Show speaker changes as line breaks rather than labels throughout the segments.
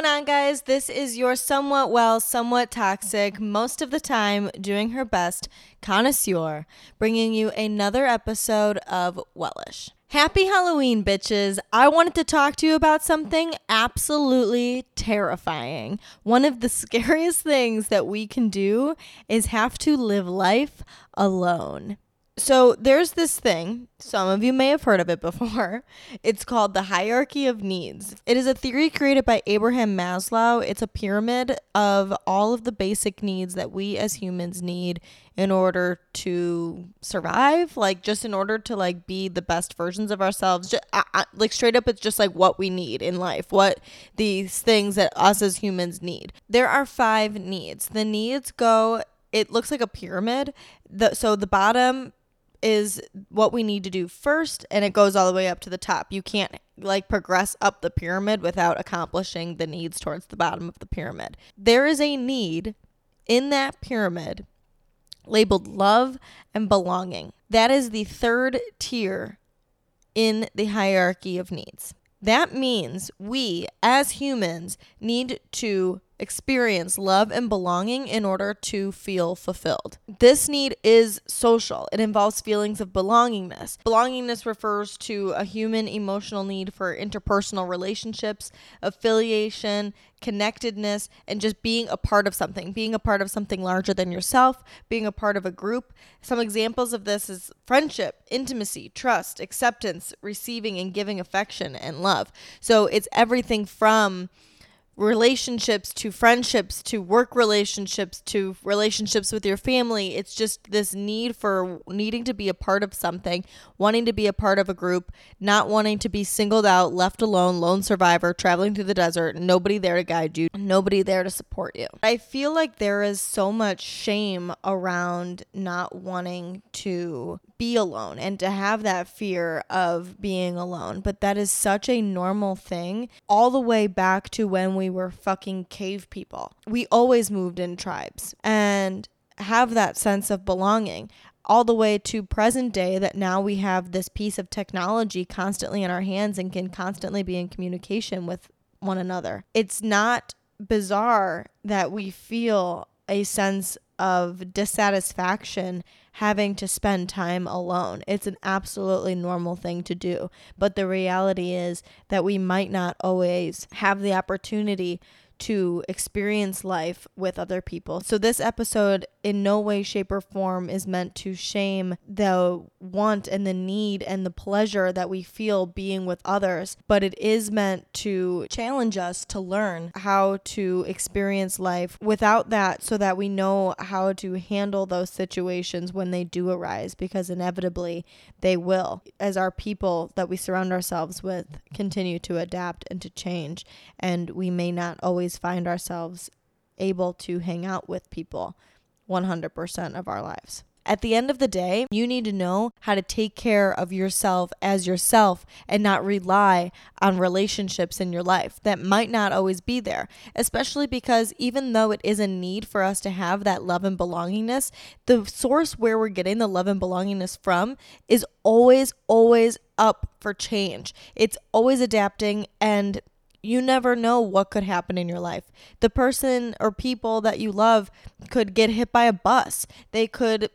going on, guys? This is your somewhat well, somewhat toxic, most of the time doing her best connoisseur, bringing you another episode of Wellish. Happy Halloween, bitches. I wanted to talk to you about something absolutely terrifying. One of the scariest things that we can do is have to live life alone. So there's this thing, some of you may have heard of it before. It's called the hierarchy of needs. It is a theory created by Abraham Maslow. It's a pyramid of all of the basic needs that we as humans need in order to survive, like just in order to like be the best versions of ourselves. Just, uh, uh, like straight up it's just like what we need in life, what these things that us as humans need. There are 5 needs. The needs go it looks like a pyramid. The so the bottom is what we need to do first and it goes all the way up to the top. You can't like progress up the pyramid without accomplishing the needs towards the bottom of the pyramid. There is a need in that pyramid labeled love and belonging. That is the third tier in the hierarchy of needs. That means we as humans need to experience love and belonging in order to feel fulfilled. This need is social. It involves feelings of belongingness. Belongingness refers to a human emotional need for interpersonal relationships, affiliation, connectedness, and just being a part of something, being a part of something larger than yourself, being a part of a group. Some examples of this is friendship, intimacy, trust, acceptance, receiving and giving affection and love. So it's everything from relationships to friendships to work relationships to relationships with your family. It's just this need for needing to be a part of something, wanting to be a part of a group, not wanting to be singled out, left alone, lone survivor, traveling through the desert, nobody there to guide you, nobody there to support you. I feel like there is so much shame around not wanting to be alone and to have that fear of being alone. But that is such a normal thing all the way back to when we were fucking cave people. We always moved in tribes and have that sense of belonging all the way to present day that now we have this piece of technology constantly in our hands and can constantly be in communication with one another. It's not bizarre that we feel a sense of dissatisfaction having to spend time alone. It's an absolutely normal thing to do. But the reality is that we might not always have the opportunity to experience life with other people. So, this episode in no way, shape, or form is meant to shame the want and the need and the pleasure that we feel being with others, but it is meant to challenge us to learn how to experience life without that so that we know how to handle those situations when they do arise, because inevitably they will. As our people that we surround ourselves with continue to adapt and to change, and we may not always find ourselves able to hang out with people 100% of our lives. At the end of the day, you need to know how to take care of yourself as yourself and not rely on relationships in your life that might not always be there. Especially because even though it is a need for us to have that love and belongingness, the source where we're getting the love and belongingness from is always, always up for change. It's always adapting and you never know what could happen in your life. The person or people that you love could get hit by a bus. They could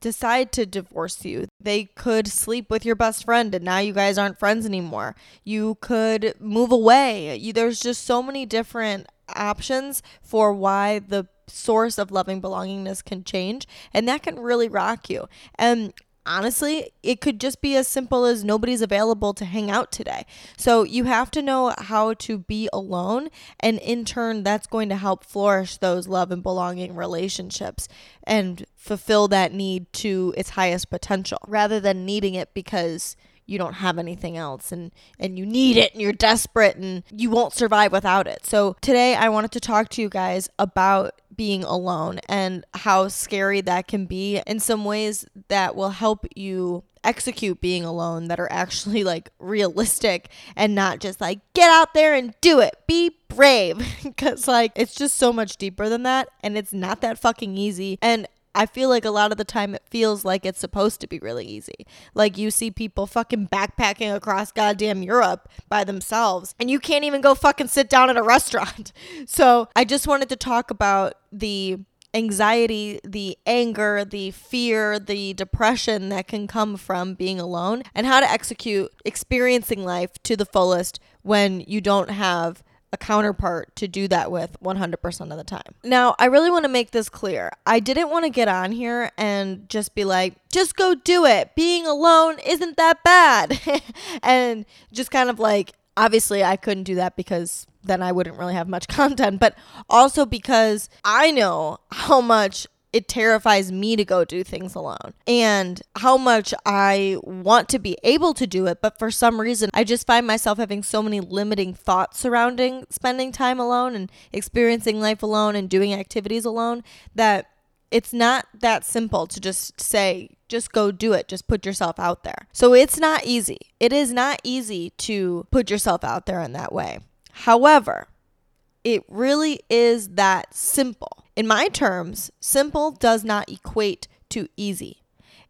decide to divorce you. They could sleep with your best friend and now you guys aren't friends anymore. You could move away. You, there's just so many different options for why the source of loving belongingness can change and that can really rock you. And honestly, it could just be as simple as nobody's available to hang out today. So you have to know how to be alone. And in turn, that's going to help flourish those love and belonging relationships and fulfill that need to its highest potential rather than needing it because you don't have anything else and and you need it and you're desperate and you won't survive without it. So today I wanted to talk to you guys about being alone and how scary that can be in some ways that will help you execute being alone that are actually like realistic and not just like get out there and do it. Be brave because like it's just so much deeper than that and it's not that fucking easy. And I feel like a lot of the time it feels like it's supposed to be really easy. Like you see people fucking backpacking across goddamn Europe by themselves and you can't even go fucking sit down at a restaurant. So I just wanted to talk about the anxiety, the anger, the fear, the depression that can come from being alone, and how to execute experiencing life to the fullest when you don't have a counterpart to do that with 100% of the time. Now, I really want to make this clear. I didn't want to get on here and just be like, just go do it. Being alone isn't that bad. and just kind of like, obviously, I couldn't do that because then I wouldn't really have much content, but also because I know how much it terrifies me to go do things alone and how much I want to be able to do it. But for some reason, I just find myself having so many limiting thoughts surrounding spending time alone and experiencing life alone and doing activities alone that it's not that simple to just say, just go do it. Just put yourself out there. So it's not easy. It is not easy to put yourself out there in that way. However, it really is that simple. In my terms, simple does not equate to easy.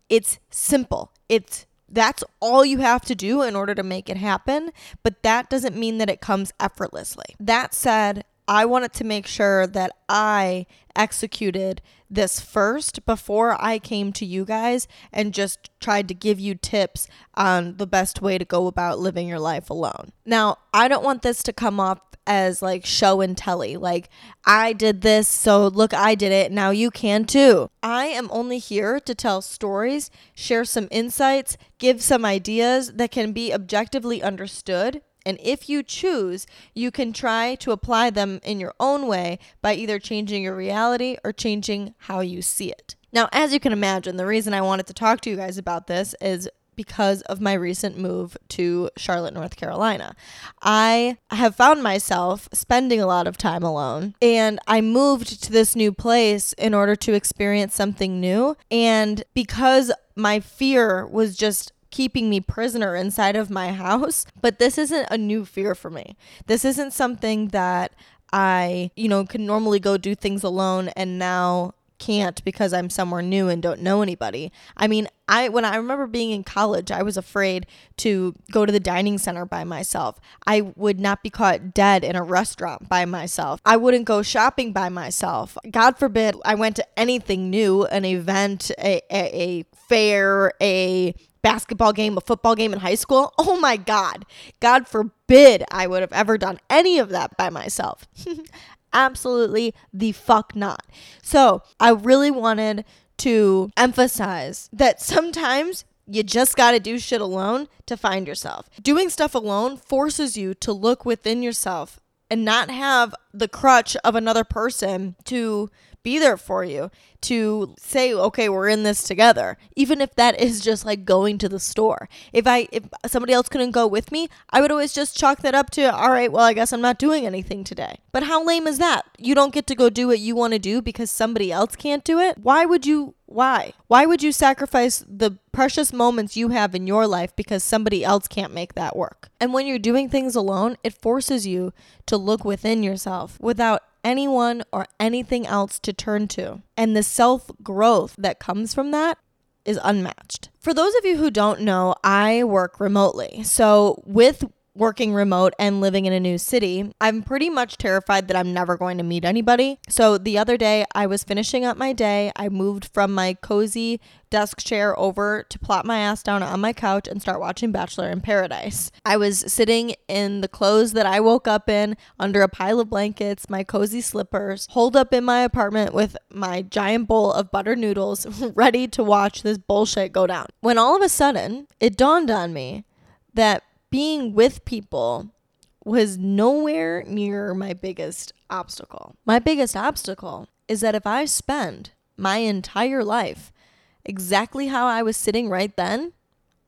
It's simple. It's that's all you have to do in order to make it happen, but that doesn't mean that it comes effortlessly. That said, I wanted to make sure that I executed this first before I came to you guys and just tried to give you tips on the best way to go about living your life alone. Now, I don't want this to come off as like show and telly. Like, I did this, so look, I did it, now you can too. I am only here to tell stories, share some insights, give some ideas that can be objectively understood and if you choose, you can try to apply them in your own way by either changing your reality or changing how you see it. Now, as you can imagine, the reason I wanted to talk to you guys about this is because of my recent move to Charlotte, North Carolina. I have found myself spending a lot of time alone, and I moved to this new place in order to experience something new. And because my fear was just keeping me prisoner inside of my house. But this isn't a new fear for me. This isn't something that I, you know, can normally go do things alone and now can't because I'm somewhere new and don't know anybody. I mean, I when I remember being in college, I was afraid to go to the dining center by myself. I would not be caught dead in a restaurant by myself. I wouldn't go shopping by myself. God forbid I went to anything new, an event, a, a, a fair, a basketball game, a football game in high school. Oh my God. God forbid I would have ever done any of that by myself. Absolutely the fuck not. So I really wanted to emphasize that sometimes you just got to do shit alone to find yourself. Doing stuff alone forces you to look within yourself and not have the crutch of another person to be there for you to say okay we're in this together even if that is just like going to the store. If i if somebody else couldn't go with me i would always just chalk that up to all right well i guess i'm not doing anything today. But how lame is that? You don't get to go do what you want to do because somebody else can't do it? Why would you why? Why would you sacrifice the precious moments you have in your life because somebody else can't make that work? And when you're doing things alone it forces you to look within yourself without anyone or anything else to turn to. And the self growth that comes from that is unmatched. For those of you who don't know, I work remotely. So, with working remote and living in a new city, I'm pretty much terrified that I'm never going to meet anybody. So the other day, I was finishing up my day. I moved from my cozy desk chair over to plop my ass down on my couch and start watching Bachelor in Paradise. I was sitting in the clothes that I woke up in under a pile of blankets, my cozy slippers, holed up in my apartment with my giant bowl of butter noodles, ready to watch this bullshit go down. When all of a sudden, it dawned on me that being with people was nowhere near my biggest obstacle. My biggest obstacle is that if I spend my entire life exactly how I was sitting right then,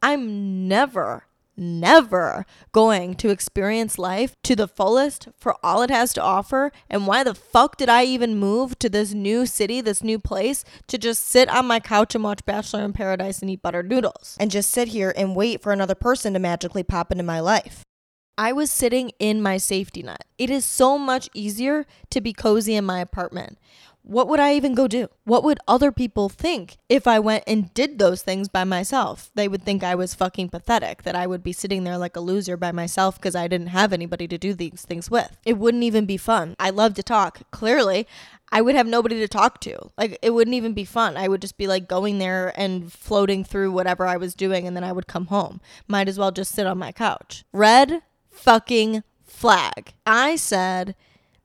I'm never, never going to experience life to the fullest for all it has to offer. And why the fuck did I even move to this new city, this new place, to just sit on my couch and watch Bachelor in Paradise and eat buttered noodles? And just sit here and wait for another person to magically pop into my life. I was sitting in my safety net. It is so much easier to be cozy in my apartment. What would I even go do? What would other people think if I went and did those things by myself? They would think I was fucking pathetic, that I would be sitting there like a loser by myself because I didn't have anybody to do these things with. It wouldn't even be fun. I love to talk. Clearly, I would have nobody to talk to. Like, it wouldn't even be fun. I would just be like going there and floating through whatever I was doing, and then I would come home. Might as well just sit on my couch. Red fucking flag. I said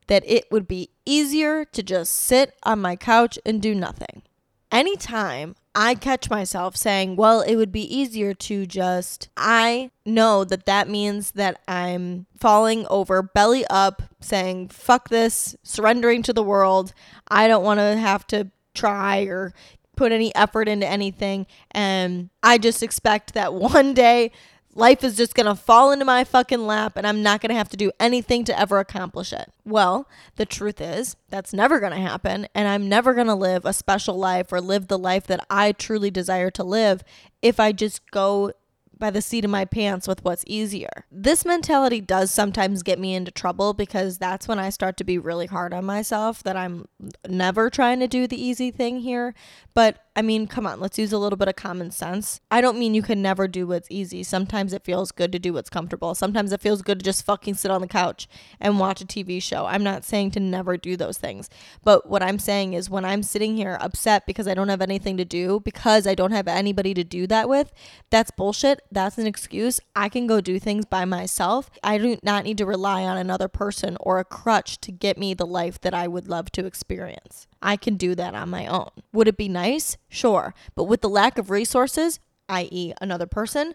that it would be easier to just sit on my couch and do nothing. Anytime I catch myself saying, well, it would be easier to just, I know that that means that I'm falling over belly up, saying, fuck this, surrendering to the world. I don't want to have to try or put any effort into anything. And I just expect that one day Life is just going to fall into my fucking lap and I'm not going to have to do anything to ever accomplish it. Well, the truth is, that's never going to happen. And I'm never going to live a special life or live the life that I truly desire to live if I just go by the seat of my pants with what's easier. This mentality does sometimes get me into trouble because that's when I start to be really hard on myself that I'm never trying to do the easy thing here. But I mean, come on, let's use a little bit of common sense. I don't mean you can never do what's easy. Sometimes it feels good to do what's comfortable. Sometimes it feels good to just fucking sit on the couch and watch a TV show. I'm not saying to never do those things. But what I'm saying is when I'm sitting here upset because I don't have anything to do, because I don't have anybody to do that with, that's bullshit. That's an excuse. I can go do things by myself. I do not need to rely on another person or a crutch to get me the life that I would love to experience. I can do that on my own. Would it be nice? Sure. But with the lack of resources, i.e., another person,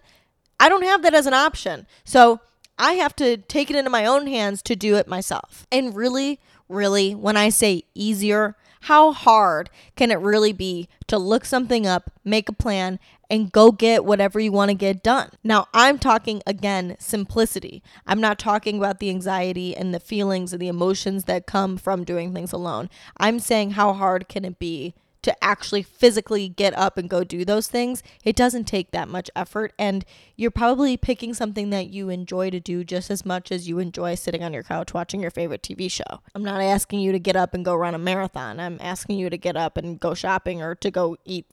I don't have that as an option. So I have to take it into my own hands to do it myself. And really, really, when I say easier, how hard can it really be to look something up, make a plan, and go get whatever you want to get done? Now, I'm talking again simplicity. I'm not talking about the anxiety and the feelings and the emotions that come from doing things alone. I'm saying how hard can it be to actually physically get up and go do those things, it doesn't take that much effort. And you're probably picking something that you enjoy to do just as much as you enjoy sitting on your couch watching your favorite TV show. I'm not asking you to get up and go run a marathon. I'm asking you to get up and go shopping or to go eat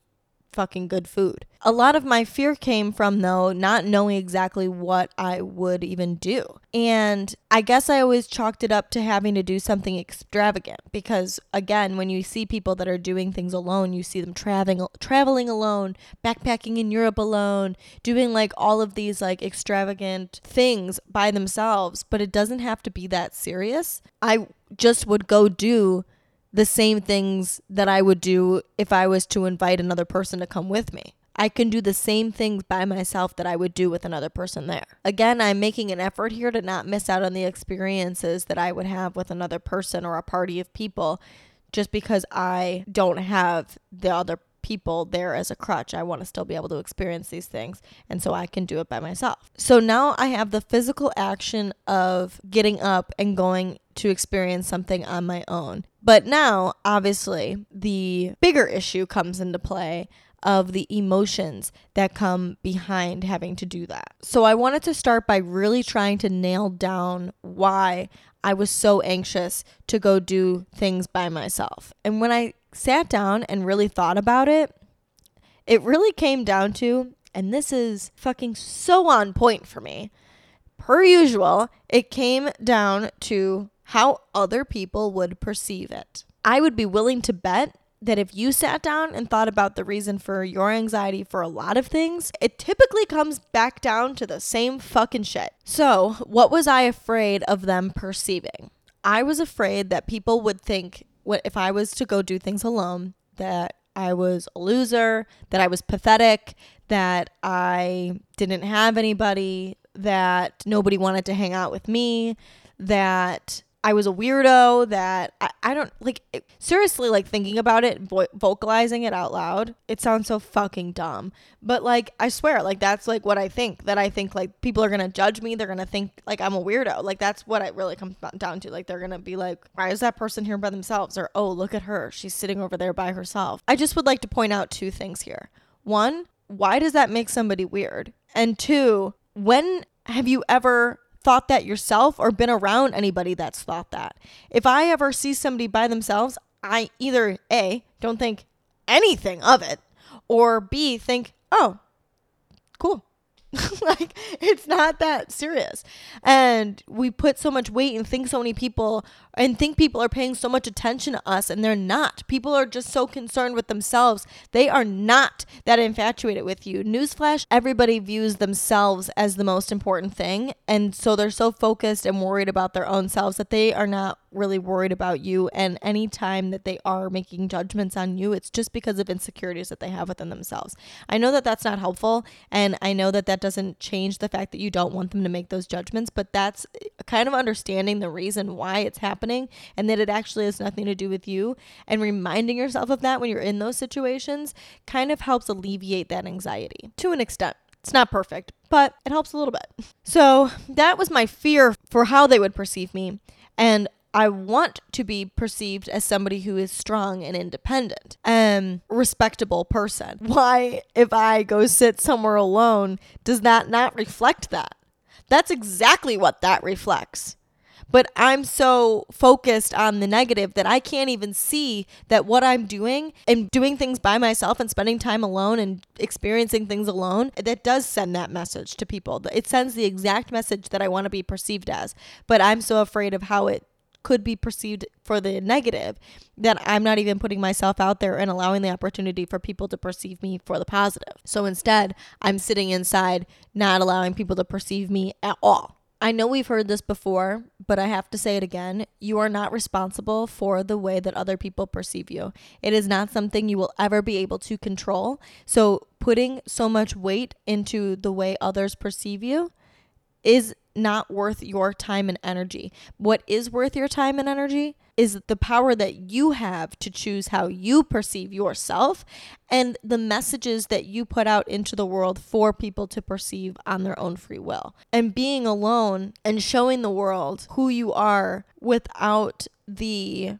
fucking good food. A lot of my fear came from, though, not knowing exactly what I would even do. And I guess I always chalked it up to having to do something extravagant because, again, when you see people that are doing things alone, you see them traveling, traveling alone, backpacking in Europe alone, doing like all of these like extravagant things by themselves, but it doesn't have to be that serious. I just would go do the same things that I would do if I was to invite another person to come with me. I can do the same things by myself that I would do with another person there. Again, I'm making an effort here to not miss out on the experiences that I would have with another person or a party of people just because I don't have the other people there as a crutch. I want to still be able to experience these things. And so I can do it by myself. So now I have the physical action of getting up and going to experience something on my own. But now, obviously, the bigger issue comes into play of the emotions that come behind having to do that. So I wanted to start by really trying to nail down why I was so anxious to go do things by myself. And when I sat down and really thought about it, it really came down to, and this is fucking so on point for me, per usual, it came down to how other people would perceive it. I would be willing to bet that if you sat down and thought about the reason for your anxiety for a lot of things, it typically comes back down to the same fucking shit. So, what was I afraid of them perceiving? I was afraid that people would think what if I was to go do things alone that I was a loser, that I was pathetic, that I didn't have anybody, that nobody wanted to hang out with me, that I was a weirdo that I, I don't like it, seriously like thinking about it vo- vocalizing it out loud it sounds so fucking dumb. But like I swear like that's like what I think that I think like people are gonna judge me they're gonna think like I'm a weirdo. Like that's what it really comes down to. Like they're gonna be like why is that person here by themselves? Or oh look at her. She's sitting over there by herself. I just would like to point out two things here. One why does that make somebody weird? And two when have you ever thought that yourself or been around anybody that's thought that. If I ever see somebody by themselves, I either A, don't think anything of it, or B, think, oh, cool. like it's not that serious. And we put so much weight and think so many people and think people are paying so much attention to us and they're not. People are just so concerned with themselves. They are not that infatuated with you. Newsflash, everybody views themselves as the most important thing. And so they're so focused and worried about their own selves that they are not really worried about you. And anytime that they are making judgments on you, it's just because of insecurities that they have within themselves. I know that that's not helpful. And I know that that doesn't change the fact that you don't want them to make those judgments, but that's eh, kind of understanding the reason why it's happening and that it actually has nothing to do with you. And reminding yourself of that when you're in those situations kind of helps alleviate that anxiety to an extent. It's not perfect, but it helps a little bit. So that was my fear for how they would perceive me. And I want to be perceived as somebody who is strong and independent, and respectable person. Why, if I go sit somewhere alone, does that not reflect that? That's exactly what that reflects. But I'm so focused on the negative that I can't even see that what I'm doing and doing things by myself and spending time alone and experiencing things alone, that does send that message to people. It sends the exact message that I want to be perceived as. But I'm so afraid of how it could be perceived for the negative that I'm not even putting myself out there and allowing the opportunity for people to perceive me for the positive. So instead, I'm sitting inside, not allowing people to perceive me at all. I know we've heard this before, but I have to say it again. You are not responsible for the way that other people perceive you. It is not something you will ever be able to control. So, putting so much weight into the way others perceive you is not worth your time and energy. What is worth your time and energy is the power that you have to choose how you perceive yourself and the messages that you put out into the world for people to perceive on their own free will. And being alone and showing the world who you are without the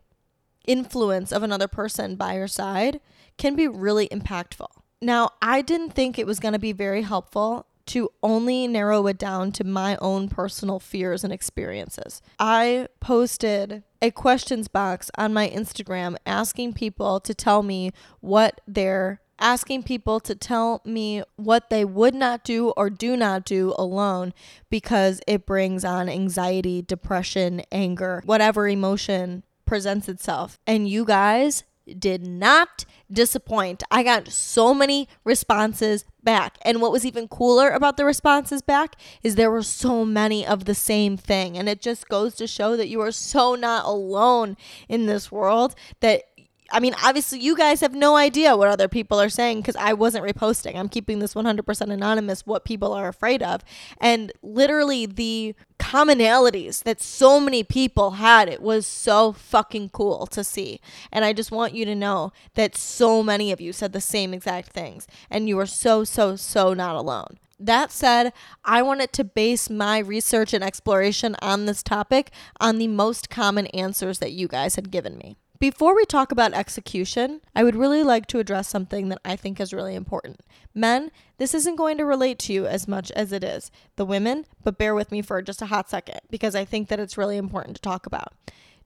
influence of another person by your side can be really impactful. Now, I didn't think it was going to be very helpful to only narrow it down to my own personal fears and experiences. I posted a questions box on my Instagram asking people to tell me what their asking people to tell me what they would not do or do not do alone because it brings on anxiety, depression, anger, whatever emotion presents itself. And you guys did not disappoint. I got so many responses back. And what was even cooler about the responses back is there were so many of the same thing. And it just goes to show that you are so not alone in this world that I mean, obviously, you guys have no idea what other people are saying because I wasn't reposting. I'm keeping this 100% anonymous, what people are afraid of. And literally, the commonalities that so many people had, it was so fucking cool to see. And I just want you to know that so many of you said the same exact things. And you are so, so, so not alone. That said, I wanted to base my research and exploration on this topic on the most common answers that you guys had given me. Before we talk about execution, I would really like to address something that I think is really important. Men, this isn't going to relate to you as much as it is the women, but bear with me for just a hot second because I think that it's really important to talk about.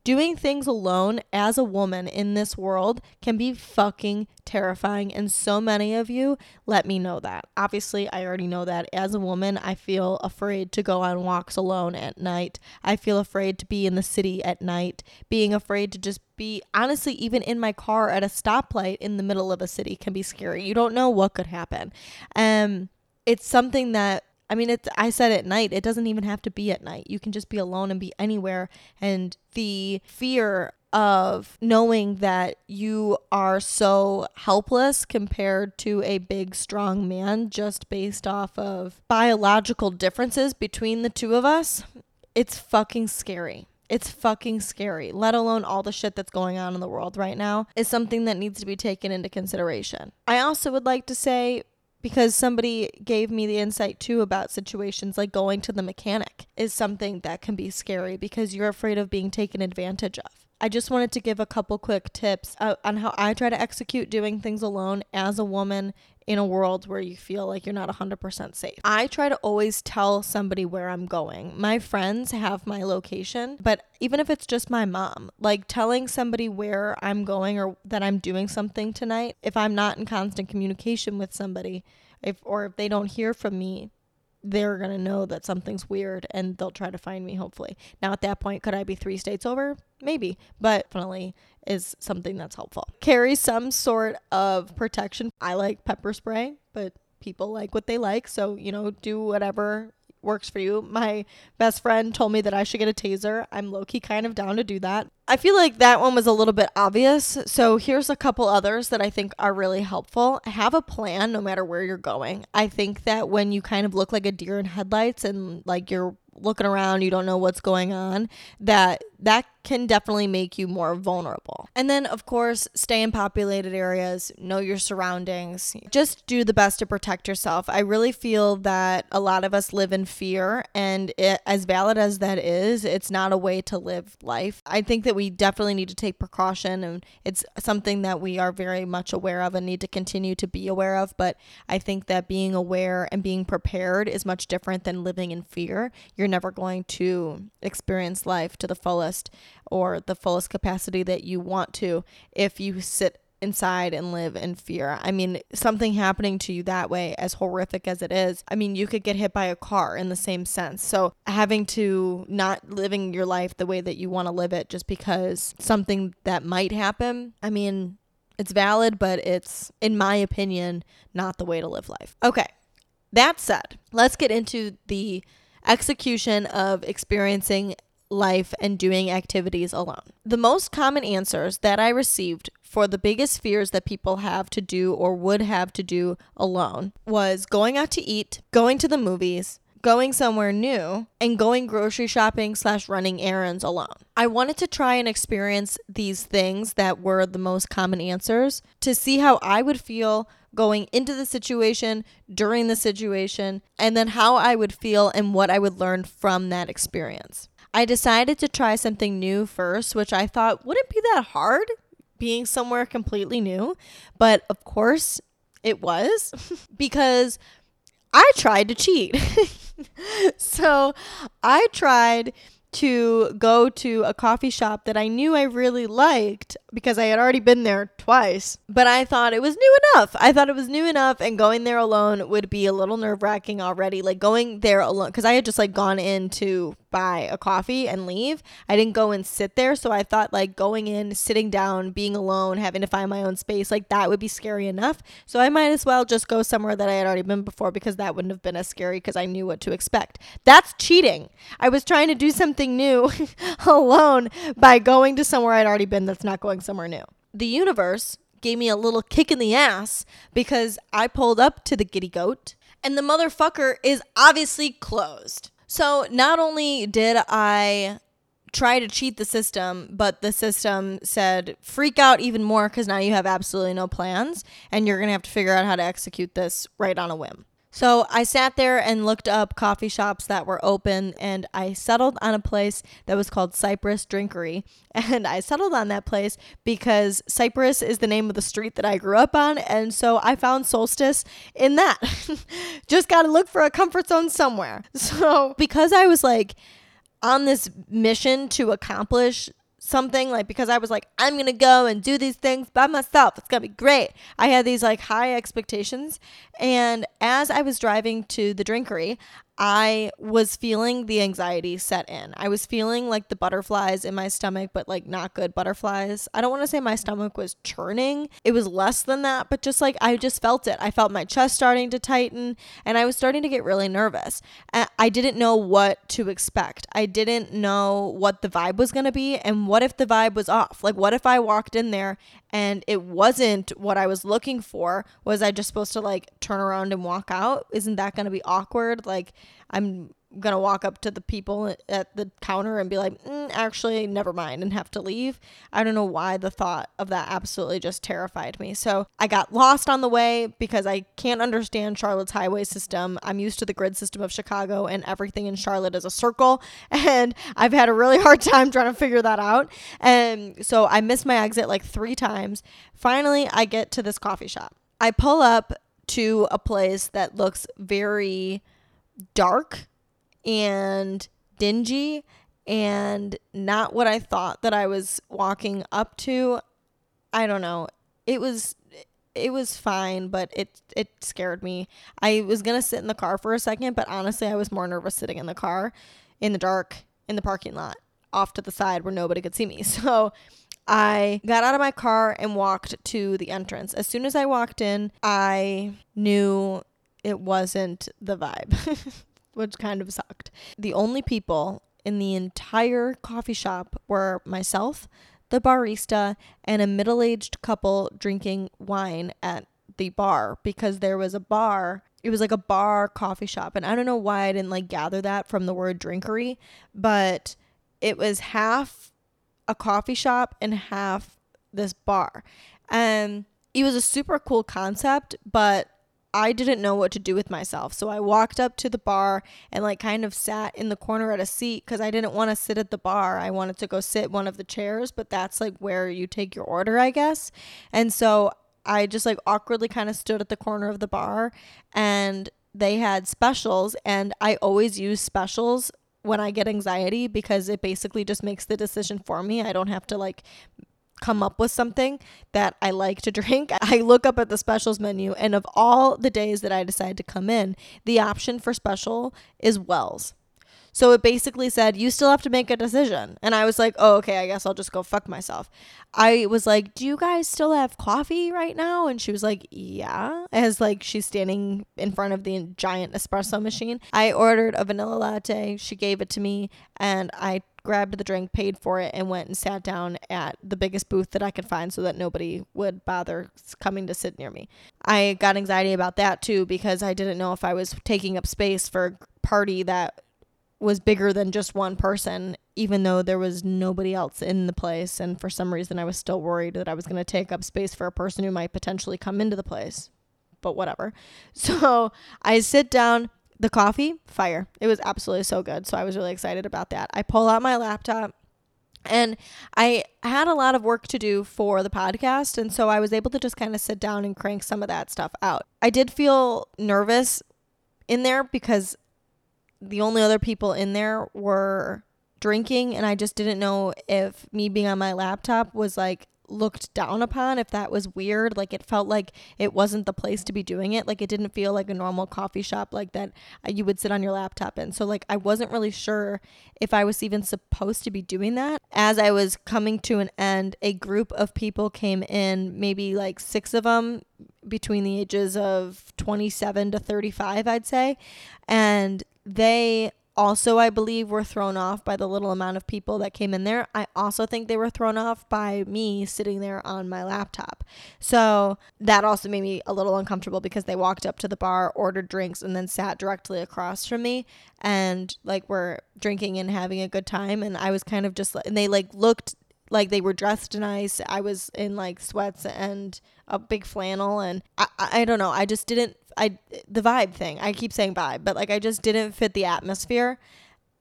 Doing things alone as a woman in this world can be fucking terrifying. And so many of you let me know that. Obviously, I already know that. As a woman, I feel afraid to go on walks alone at night. I feel afraid to be in the city at night. Being afraid to just be, honestly, even in my car at a stoplight in the middle of a city can be scary. You don't know what could happen. Um, it's something that I mean, it's, I said at night, it doesn't even have to be at night. You can just be alone and be anywhere. And the fear of knowing that you are so helpless compared to a big, strong man just based off of biological differences between the two of us, it's fucking scary. It's fucking scary, let alone all the shit that's going on in the world right now, is something that needs to be taken into consideration. I also would like to say because somebody gave me the insight too about situations like going to the mechanic is something that can be scary because you're afraid of being taken advantage of. I just wanted to give a couple quick tips uh, on how I try to execute doing things alone as a woman in a world where you feel like you're not 100% safe. I try to always tell somebody where I'm going. My friends have my location, but even if it's just my mom, like telling somebody where I'm going or that I'm doing something tonight, if I'm not in constant communication with somebody, if or if they don't hear from me, they're going to know that something's weird and they'll try to find me hopefully. Now at that point could I be 3 states over? Maybe, but definitely is something that's helpful. Carry some sort of protection. I like pepper spray, but people like what they like, so you know, do whatever works for you. My best friend told me that I should get a taser. I'm low key kind of down to do that. I feel like that one was a little bit obvious. So here's a couple others that I think are really helpful. Have a plan no matter where you're going. I think that when you kind of look like a deer in headlights and like you're looking around, you don't know what's going on, that that can definitely make you more vulnerable. And then of course, stay in populated areas, know your surroundings. Just do the best to protect yourself. I really feel that a lot of us live in fear and it, as valid as that is, it's not a way to live life. I think that we definitely need to take precaution and it's something that we are very much aware of and need to continue to be aware of, but I think that being aware and being prepared is much different than living in fear. You're never going to experience life to the fullest or the fullest capacity that you want to if you sit inside and live in fear. I mean, something happening to you that way, as horrific as it is, I mean, you could get hit by a car in the same sense. So, having to not living your life the way that you want to live it just because something that might happen, I mean, it's valid, but it's, in my opinion, not the way to live life. Okay, that said, let's get into the execution of experiencing life and doing activities alone. The most common answers that I received for the biggest fears that people have to do or would have to do alone was going out to eat, going to the movies, going somewhere new, and going grocery shopping slash running errands alone. I wanted to try and experience these things that were the most common answers to see how I would feel going into the situation, during the situation, and then how I would feel and what I would learn from that experience. I decided to try something new first, which I thought wouldn't be that hard being somewhere completely new. But of course, it was because I tried to cheat. so I tried to go to a coffee shop that I knew I really liked because I had already been there twice. But I thought it was new enough. I thought it was new enough, and going there alone would be a little nerve wracking already. Like going there alone, because I had just like gone in to buy a coffee and leave. I didn't go and sit there. So I thought like going in, sitting down, being alone, having to find my own space, like that would be scary enough. So I might as well just go somewhere that I had already been before because that wouldn't have been as scary because I knew what to expect. That's cheating. I was trying to do something new alone by going to somewhere I'd already been that's not going somewhere new. The universe gave me a little kick in the ass because I pulled up to the giddy goat and the motherfucker is obviously closed. So not only did I try to cheat the system, but the system said freak out even more because now you have absolutely no plans and you're going to have to figure out how to execute this right on a whim. So I sat there and looked up coffee shops that were open and I settled on a place that was called Cypress Drinkery. And I settled on that place because Cypress is the name of the street that I grew up on. And so I found solstice in that. Just got to look for a comfort zone somewhere. So because I was like on this mission to accomplish something like because I was like I'm going to go and do these things by myself. It's going to be great. I had these like high expectations and as I was driving to the drinkery, I was feeling the anxiety set in. I was feeling like the butterflies in my stomach, but like not good butterflies. I don't want to say my stomach was churning. It was less than that, but just like I just felt it. I felt my chest starting to tighten and I was starting to get really nervous. I didn't know what to expect. I didn't know what the vibe was going to be and what if the vibe was off? Like, what if I walked in there and it wasn't what I was looking for? Was I just supposed to like turn around and walk out? Isn't that going to be awkward? Like, I'm gonna walk up to the people at the counter and be like, mm, actually, never mind, and have to leave. I don't know why the thought of that absolutely just terrified me. So I got lost on the way because I can't understand Charlotte's highway system. I'm used to the grid system of Chicago, and everything in Charlotte is a circle, and I've had a really hard time trying to figure that out. And so I missed my exit like three times. Finally, I get to this coffee shop. I pull up to a place that looks very dark and dingy and not what I thought that I was walking up to. I don't know. It was it was fine, but it it scared me. I was going to sit in the car for a second, but honestly, I was more nervous sitting in the car in the dark in the parking lot off to the side where nobody could see me. So I got out of my car and walked to the entrance. As soon as I walked in, I knew it wasn't the vibe, which kind of sucked. The only people in the entire coffee shop were myself, the barista, and a middle aged couple drinking wine at the bar because there was a bar. It was like a bar coffee shop. And I don't know why I didn't like gather that from the word drinkery, but it was half a coffee shop and half this bar. And it was a super cool concept, but I didn't know what to do with myself. So I walked up to the bar and like kind of sat in the corner at a seat cuz I didn't want to sit at the bar. I wanted to go sit one of the chairs, but that's like where you take your order, I guess. And so I just like awkwardly kind of stood at the corner of the bar and they had specials and I always use specials when I get anxiety because it basically just makes the decision for me. I don't have to like come up with something that I like to drink, I look up at the specials menu, and of all the days that I decide to come in, the option for special is Wells. So it basically said, you still have to make a decision. And I was like, oh, okay, I guess I'll just go fuck myself. I was like, do you guys still have coffee right now? And she was like, yeah. As like she's standing in front of the giant espresso machine. I ordered a vanilla latte. She gave it to me and I grabbed the drink, paid for it, and went and sat down at the biggest booth that I could find so that nobody would bother coming to sit near me. I got anxiety about that too because I didn't know if I was taking up space for a party that was bigger than just one person, even though there was nobody else in the place. And for some reason, I was still worried that I was going to take up space for a person who might potentially come into the place. But whatever. So I sit down. The coffee, fire. It was absolutely so good. So I was really excited about that. I pull out my laptop. And I had a lot of work to do for the podcast. And so I was able to just kind of sit down and crank some of that stuff out. I did feel nervous in there because the only other people in there were drinking and I just didn't know if me being on my laptop was like looked down upon if that was weird like it felt like it wasn't the place to be doing it like it didn't feel like a normal coffee shop like that uh, you would sit on your laptop in. So like I wasn't really sure if I was even supposed to be doing that. As I was coming to an end a group of people came in maybe like 6 of them between the ages of 27 to 35 I'd say and they also, I believe, were thrown off by the little amount of people that came in there. I also think they were thrown off by me sitting there on my laptop. So that also made me a little uncomfortable because they walked up to the bar, ordered drinks, and then sat directly across from me and like were drinking and having a good time. And I was kind of just, and they like looked like they were dressed nice. I was in like sweats and a big flannel, and I, I don't know. I just didn't I the vibe thing. I keep saying vibe, but like I just didn't fit the atmosphere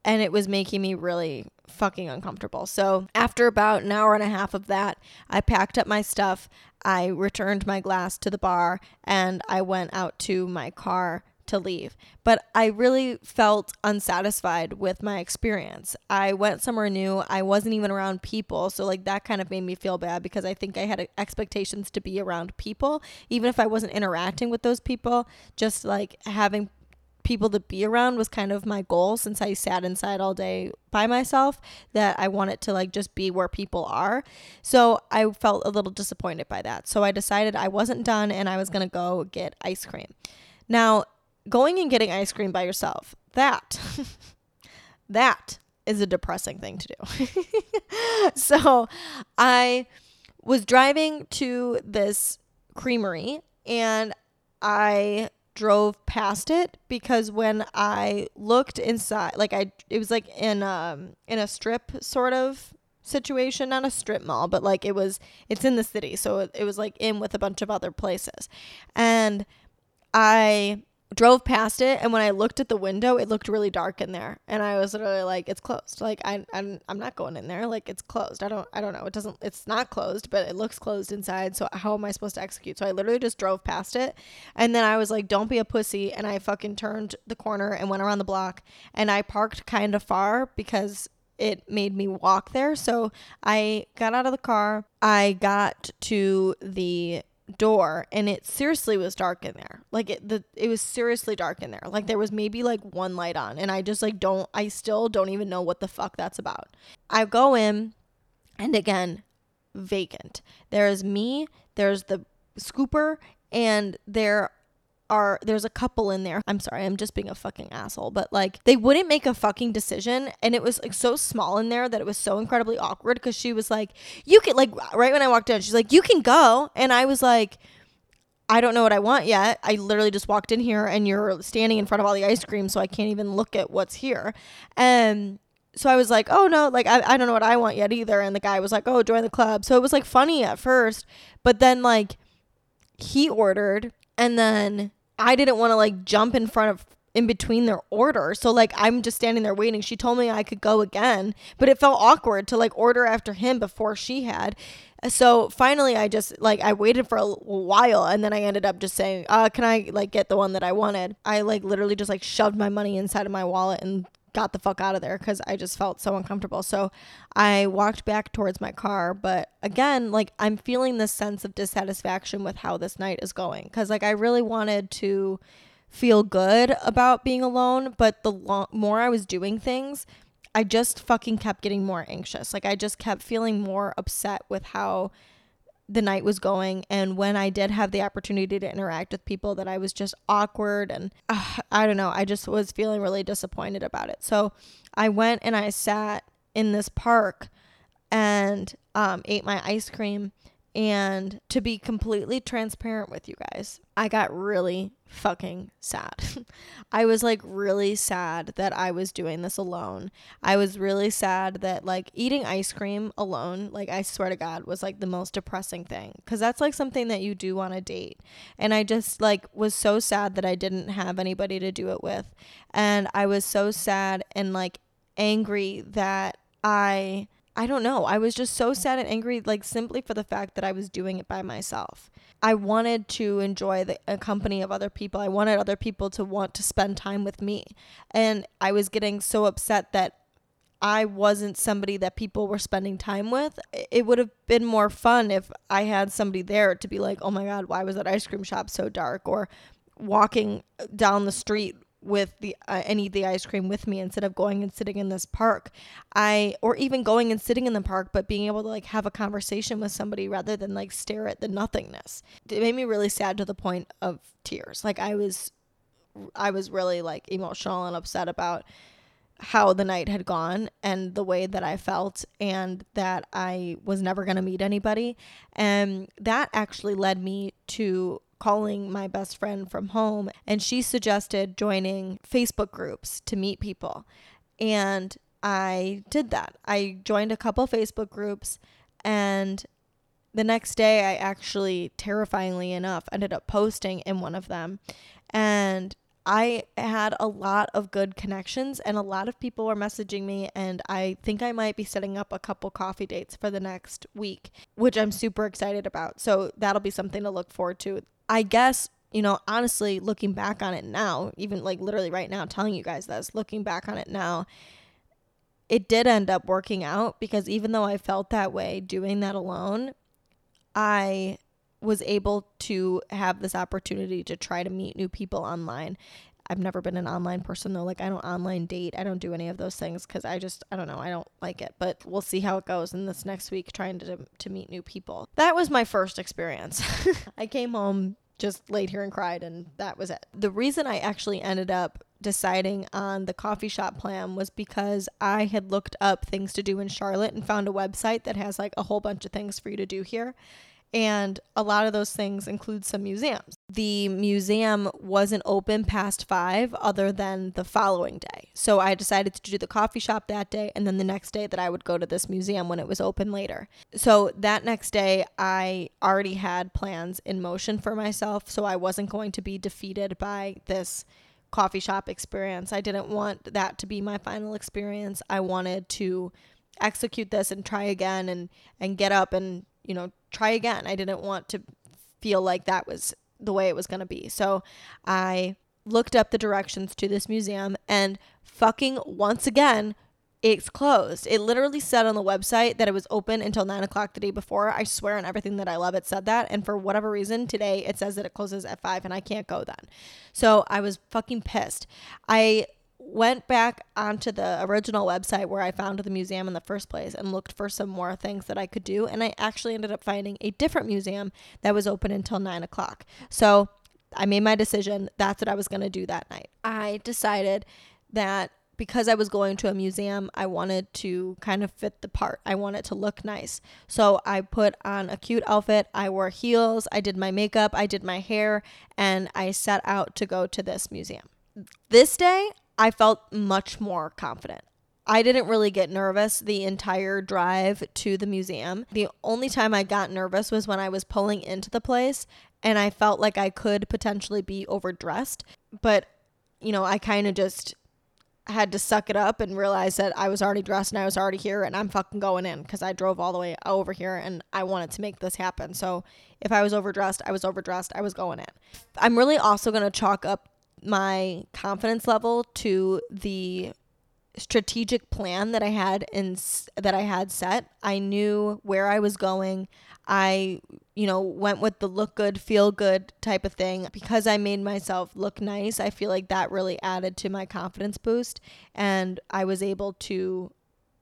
and it was making me really fucking uncomfortable. So, after about an hour and a half of that, I packed up my stuff, I returned my glass to the bar, and I went out to my car to leave. But I really felt unsatisfied with my experience. I went somewhere new. I wasn't even around people. So, like, that kind of made me feel bad because I think I had uh, expectations to be around people, even if I wasn't interacting with those people, just like having people to be around was kind of my goal since I sat inside all day by myself that I wanted to like just be where people are. So I felt a little disappointed by that. So I decided I wasn't done and I was going to go get ice cream. Now, going and getting ice cream by yourself, that, that is a depressing thing to do. so I was driving to this creamery and I drove past it because when I looked inside, like I, it was like in um in a strip sort of situation, not a strip mall, but like it was, it's in the city, so it, it was like in with a bunch of other places, and I drove past it and when i looked at the window it looked really dark in there. And i was literally like it's closed. Like I, I'm, I'm not going in there. Like it's closed. I don't i don't know. It doesn't it's not closed but it looks closed inside. So how am i supposed to execute? So i literally just drove past it. And then i was like don't be a pussy. And i fucking turned the corner and went around the block. And i parked kind of far because it made me walk there. So i got out of the car. I got to the door and it seriously was dark in there. Like it the it was seriously dark in there. Like there was maybe like one light on and i just like don't i still don't even know what the fuck that's about. I go in and again vacant. There's me there's the scooper and there are there's a couple in there. I'm sorry, I'm just being a fucking asshole, but like they wouldn't make a fucking decision and it was like so small in there that it was so incredibly awkward cuz she was like, "You can like right when I walked in, she's like, "You can go." And I was like, I don't know what I want yet. I literally just walked in here and you're standing in front of all the ice cream, so I can't even look at what's here. And so I was like, oh no, like I, I don't know what I want yet either. And the guy was like, oh, join the club. So it was like funny at first, but then like he ordered and then I didn't want to like jump in front of in between their order. So like I'm just standing there waiting. She told me I could go again, but it felt awkward to like order after him before she had. So finally I just like I waited for a while and then I ended up just saying, "Uh, can I like get the one that I wanted?" I like literally just like shoved my money inside of my wallet and got the fuck out of there because I just felt so uncomfortable. So I walked back towards my car. But again, like I'm feeling this sense of dissatisfaction with how this night is going because like I really wanted to feel good about being alone. But the lo- more I was doing things, I just fucking kept getting more anxious. Like I just kept feeling more upset with how the night was going and when I did have the opportunity to interact with people that I was just awkward and uh, I don't know, I just was feeling really disappointed about it. So I went and I sat in this park and um, ate my ice cream and to be completely transparent with you guys, I got really fucking sad. I was like really sad that I was doing this alone. I was really sad that like eating ice cream alone, like I swear to God, was like the most depressing thing because that's like something that you do on a date. And I just like was so sad that I didn't have anybody to do it with. And I was so sad and like angry that I I don't know. I was just so sad and angry, like simply for the fact that I was doing it by myself. I wanted to enjoy the company of other people. I wanted other people to want to spend time with me. And I was getting so upset that I wasn't somebody that people were spending time with. It would have been more fun if I had somebody there to be like, oh my God, why was that ice cream shop so dark? Or walking down the street with the uh, and eat the ice cream with me instead of going and sitting in this park. I or even going and sitting in the park but being able to like have a conversation with somebody rather than like stare at the nothingness. It made me really sad to the point of tears. Like i was i was really like emotional and upset about how the night had gone and the way that I felt and that I was never going to meet anybody. And that actually led me to calling my best friend from home, and she suggested joining Facebook groups to meet people. And I did that. I joined a couple Facebook groups, and the next day, I actually, terrifyingly enough, ended up posting in one of them. And I had a lot of good connections and a lot of people were messaging me and I think I might be setting up a couple coffee dates for the next week, which I'm super excited about. So that'll be something to look forward to. I guess, you know, honestly, looking back on it now, even like literally right now, telling you guys this, looking back on it now, it did end up working out because even though I felt that way doing that alone, I was able to have this opportunity to try to meet new people online. I've never been an online person though. Like I don't online date. I don't do any of those things cuz I just I don't know. I don't like it. But we'll see how it goes in this next week trying to to meet new people. That was my first experience. I came home just laid here and cried and that was it. The reason I actually ended up deciding on the coffee shop plan was because I had looked up things to do in Charlotte and found a website that has like a whole bunch of things for you to do here. And a lot of those things include some museums. The museum wasn't open past five, other than the following day. So I decided to do the coffee shop that day, and then the next day that I would go to this museum when it was open later. So that next day, I already had plans in motion for myself, so I wasn't going to be defeated by this coffee shop experience. I didn't want that to be my final experience. I wanted to execute this and try again and and get up and you know try again. I didn't want to feel like that was the way it was going to be. So i looked up the directions to this museum and fucking once again it's closed. It literally said on the website that it was open until 9 o'clock the day before. I swear on everything that i love it said that. And for whatever reason today it says that it closes at 5 and i can't go then. So i was fucking pissed. I went back onto the original website where I found the museum in the first place and looked for some more things that I could do. And I actually ended up finding a different museum that was open until nine o'clock. So I made my decision. That's what I was going to do that night. I decided that because I was going to a museum, I wanted to kind of fit the part. I wanted to look nice. So I put on a cute outfit. I wore heels. I did my makeup. I did my hair. And I set out to go to this museum. This day, I felt much more confident. I didn't really get nervous the entire drive to the museum. The only time I got nervous was when I was pulling into the place and I felt like I could potentially be overdressed. But, you know, I kind of just had to suck it up and realize that I was already dressed and I was already here and I'm fucking going in because I drove all the way over here and I wanted to make this happen. So if I was overdressed, I was overdressed. I was going in. I'm really also going to chalk up my confidence level to the strategic plan that I had in that I had set. I knew where I was going. I, you know, went with the look good, feel good type of thing because I made myself look nice. I feel like that really added to my confidence boost and I was able to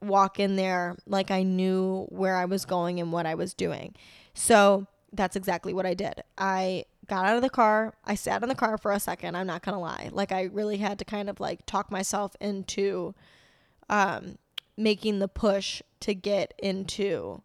walk in there like I knew where I was going and what I was doing. So, that's exactly what I did. I got out of the car. I sat in the car for a second. I'm not going to lie. Like I really had to kind of like talk myself into um, making the push to get into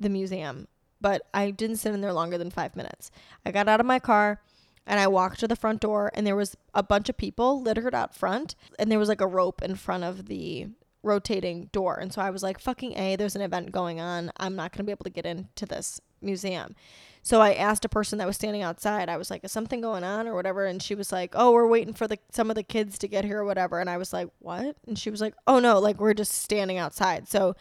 the museum. But I didn't sit in there longer than five minutes. I got out of my car and I walked to the front door and there was a bunch of people littered out front and there was like a rope in front of the rotating door. And so I was like, fucking A, there's an event going on. I'm not going to be able to get into this museum. So I asked a person that was standing outside. I was like, "Is something going on or whatever?" And she was like, "Oh, we're waiting for the some of the kids to get here or whatever." And I was like, "What?" And she was like, "Oh no, like we're just standing outside." So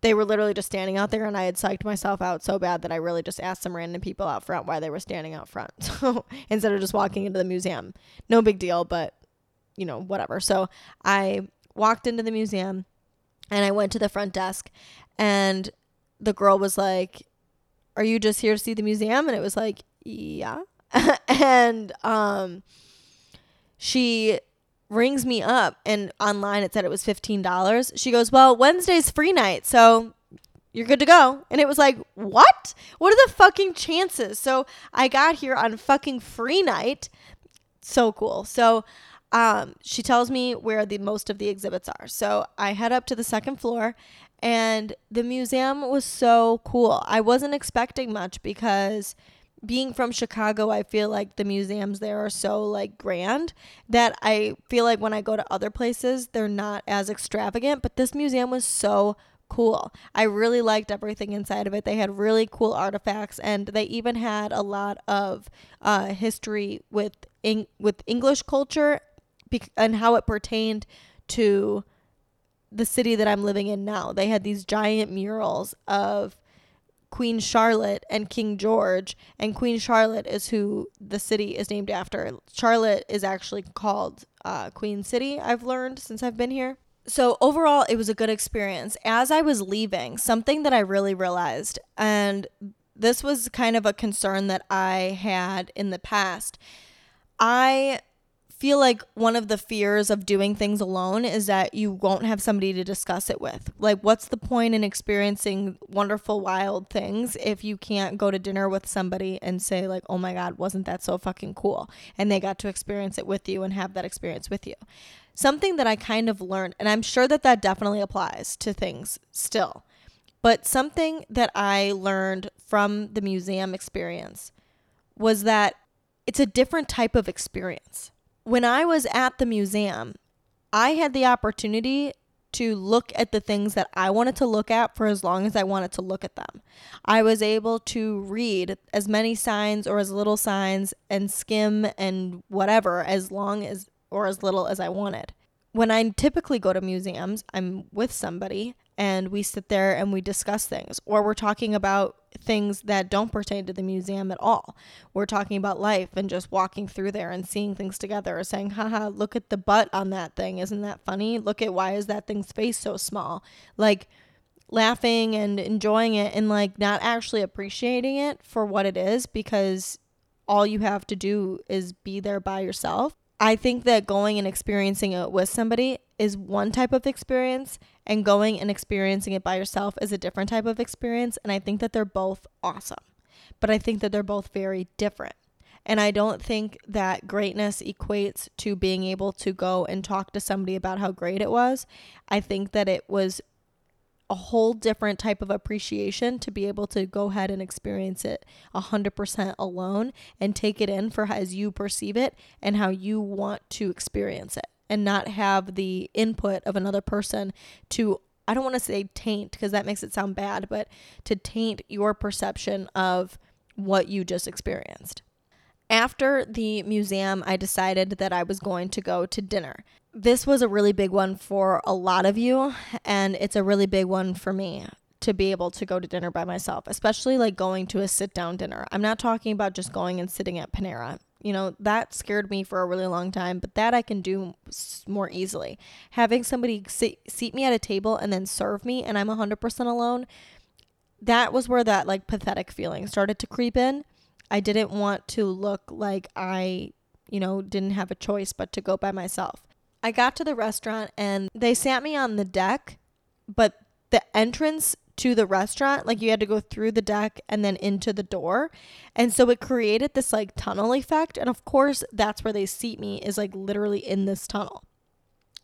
they were literally just standing out there and I had psyched myself out so bad that I really just asked some random people out front why they were standing out front. So instead of just walking into the museum. No big deal, but you know, whatever. So I walked into the museum and I went to the front desk and the girl was like, are you just here to see the museum? And it was like, yeah. and um, she rings me up and online it said it was $15. She goes, well, Wednesday's free night. So you're good to go. And it was like, what? What are the fucking chances? So I got here on fucking free night. So cool. So um, she tells me where the most of the exhibits are. So I head up to the second floor and the museum was so cool. I wasn't expecting much because being from Chicago, I feel like the museums there are so like grand that I feel like when I go to other places, they're not as extravagant, but this museum was so cool. I really liked everything inside of it. They had really cool artifacts and they even had a lot of uh, history with in- with English culture be- and how it pertained to the city that I'm living in now. They had these giant murals of Queen Charlotte and King George, and Queen Charlotte is who the city is named after. Charlotte is actually called uh, Queen City, I've learned since I've been here. So, overall, it was a good experience. As I was leaving, something that I really realized, and this was kind of a concern that I had in the past, I feel like one of the fears of doing things alone is that you won't have somebody to discuss it with. Like, what's the point in experiencing wonderful, wild things if you can't go to dinner with somebody and say, like, oh my God, wasn't that so fucking cool? And they got to experience it with you and have that experience with you. Something that I kind of learned, and I'm sure that that definitely applies to things still, But something that I learned from the museum experience was that it's a different type of experience. When I was at the museum, I had the opportunity to look at the things that I wanted to look at for as long as I wanted to look at them. I was able to read as many signs or as little signs and skim and whatever as long as or as little as I wanted. When I typically go to museums, I'm with somebody and we sit there and we discuss things or we're talking about things that don't pertain to the museum at all. We're talking about life and just walking through there and seeing things together or saying, haha, look at the butt on that thing. Isn't that funny? Look at why is that thing's face so small? Like laughing and enjoying it and like not actually appreciating it for what it is because all you have to do is be there by yourself. I think that going and experiencing it with somebody is one type of experience and going and experiencing it by yourself is a different type of experience and I think that they're both awesome. But I think that they're both very different. And I don't think that greatness equates to being able to go and talk to somebody about how great it was. I think that it was a whole different type of appreciation to be able to go ahead and experience it 100% alone and take it in for as you perceive it and how you want to experience it and not have the input of another person to I don't want to say taint because that makes it sound bad, but to taint your perception of what you just experienced. After the museum, I decided that I was going to go to dinner. This was a really big one for a lot of you, and it's a really big one for me to be able to go to dinner by myself, especially like going to a sit down dinner. I'm not talking about just going and sitting at Panera. You know, that scared me for a really long time, but that I can do more easily. Having somebody sit, seat me at a table and then serve me and I'm 100% alone, that was where that like pathetic feeling started to creep in. I didn't want to look like I, you know, didn't have a choice but to go by myself. I got to the restaurant and they sat me on the deck, but the entrance to the restaurant. Like you had to go through the deck and then into the door. And so it created this like tunnel effect. And of course, that's where they seat me is like literally in this tunnel.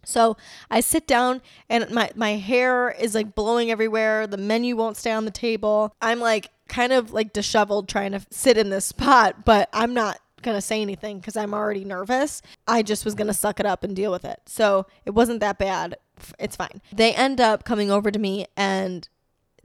So I sit down and my, my hair is like blowing everywhere. The menu won't stay on the table. I'm like kind of like disheveled trying to sit in this spot, but I'm not going to say anything because I'm already nervous. I just was going to suck it up and deal with it. So it wasn't that bad. It's fine. They end up coming over to me and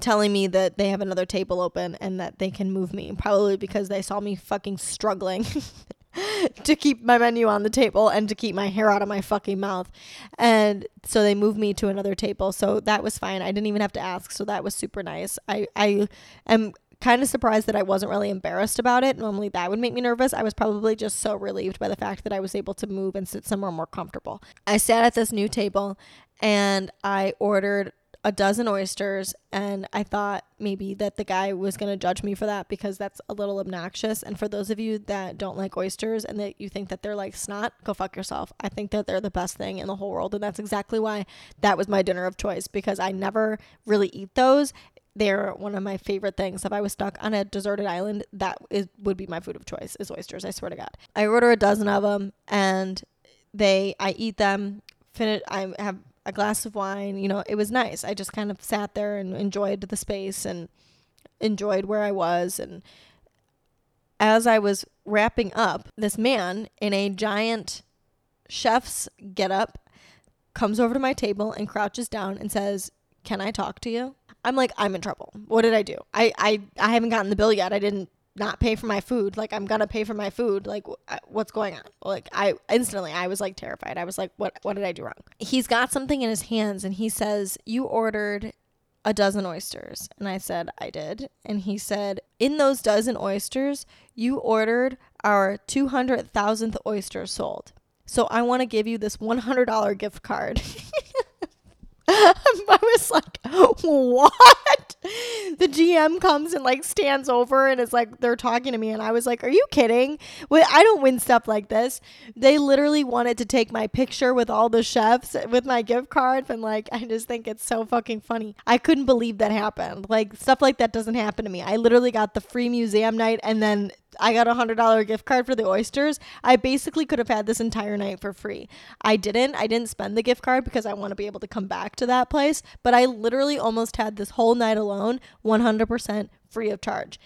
telling me that they have another table open and that they can move me, probably because they saw me fucking struggling to keep my menu on the table and to keep my hair out of my fucking mouth. And so they moved me to another table. So that was fine. I didn't even have to ask. So that was super nice. I, I am kind of surprised that I wasn't really embarrassed about it. Normally that would make me nervous. I was probably just so relieved by the fact that I was able to move and sit somewhere more comfortable. I sat at this new table and I ordered a dozen oysters and I thought maybe that the guy was going to judge me for that because that's a little obnoxious. And for those of you that don't like oysters and that you think that they're like snot, go fuck yourself. I think that they're the best thing in the whole world and that's exactly why that was my dinner of choice because I never really eat those. They're one of my favorite things. If I was stuck on a deserted island, that is would be my food of choice is oysters. I swear to God. I order a dozen of them and they I eat them. Finish. I have a glass of wine. You know, it was nice. I just kind of sat there and enjoyed the space and enjoyed where I was. And as I was wrapping up, this man in a giant chef's getup comes over to my table and crouches down and says, "Can I talk to you?" I'm like, "I'm in trouble. What did I do? I I I haven't gotten the bill yet. I didn't not pay for my food like i'm gonna pay for my food like uh, what's going on? Like i instantly i was like terrified. I was like what what did i do wrong? He's got something in his hands and he says you ordered a dozen oysters. And i said i did. And he said in those dozen oysters you ordered our 200000th oyster sold. So i want to give you this $100 gift card I was like, what? The GM comes and like stands over and is like, they're talking to me. And I was like, are you kidding? I don't win stuff like this. They literally wanted to take my picture with all the chefs with my gift cards. And like, I just think it's so fucking funny. I couldn't believe that happened. Like, stuff like that doesn't happen to me. I literally got the free museum night and then I got a hundred dollar gift card for the oysters. I basically could have had this entire night for free. I didn't. I didn't spend the gift card because I want to be able to come back to that place. But I literally almost had this whole night alone, 100% free of charge.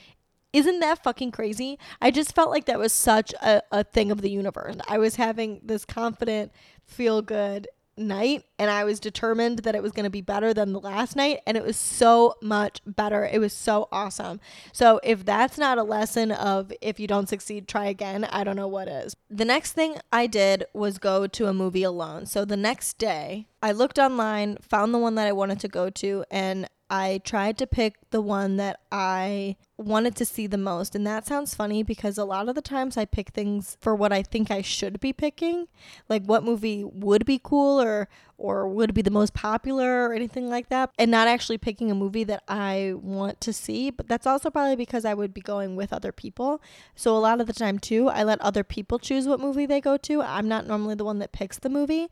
Isn't that fucking crazy? I just felt like that was such a, a thing of the universe. I was having this confident, feel good night and I was determined that it was going to be better than the last night and it was so much better. It was so awesome. So if that's not a lesson of if you don't succeed try again, I don't know what is. The next thing I did was go to a movie alone. So the next day, I looked online, found the one that I wanted to go to and I tried to pick the one that I wanted to see the most. And that sounds funny because a lot of the times I pick things for what I think I should be picking, like what movie would be cool or or would be the most popular or anything like that, and not actually picking a movie that I want to see. But that's also probably because I would be going with other people. So a lot of the time too, I let other people choose what movie they go to. I'm not normally the one that picks the movie.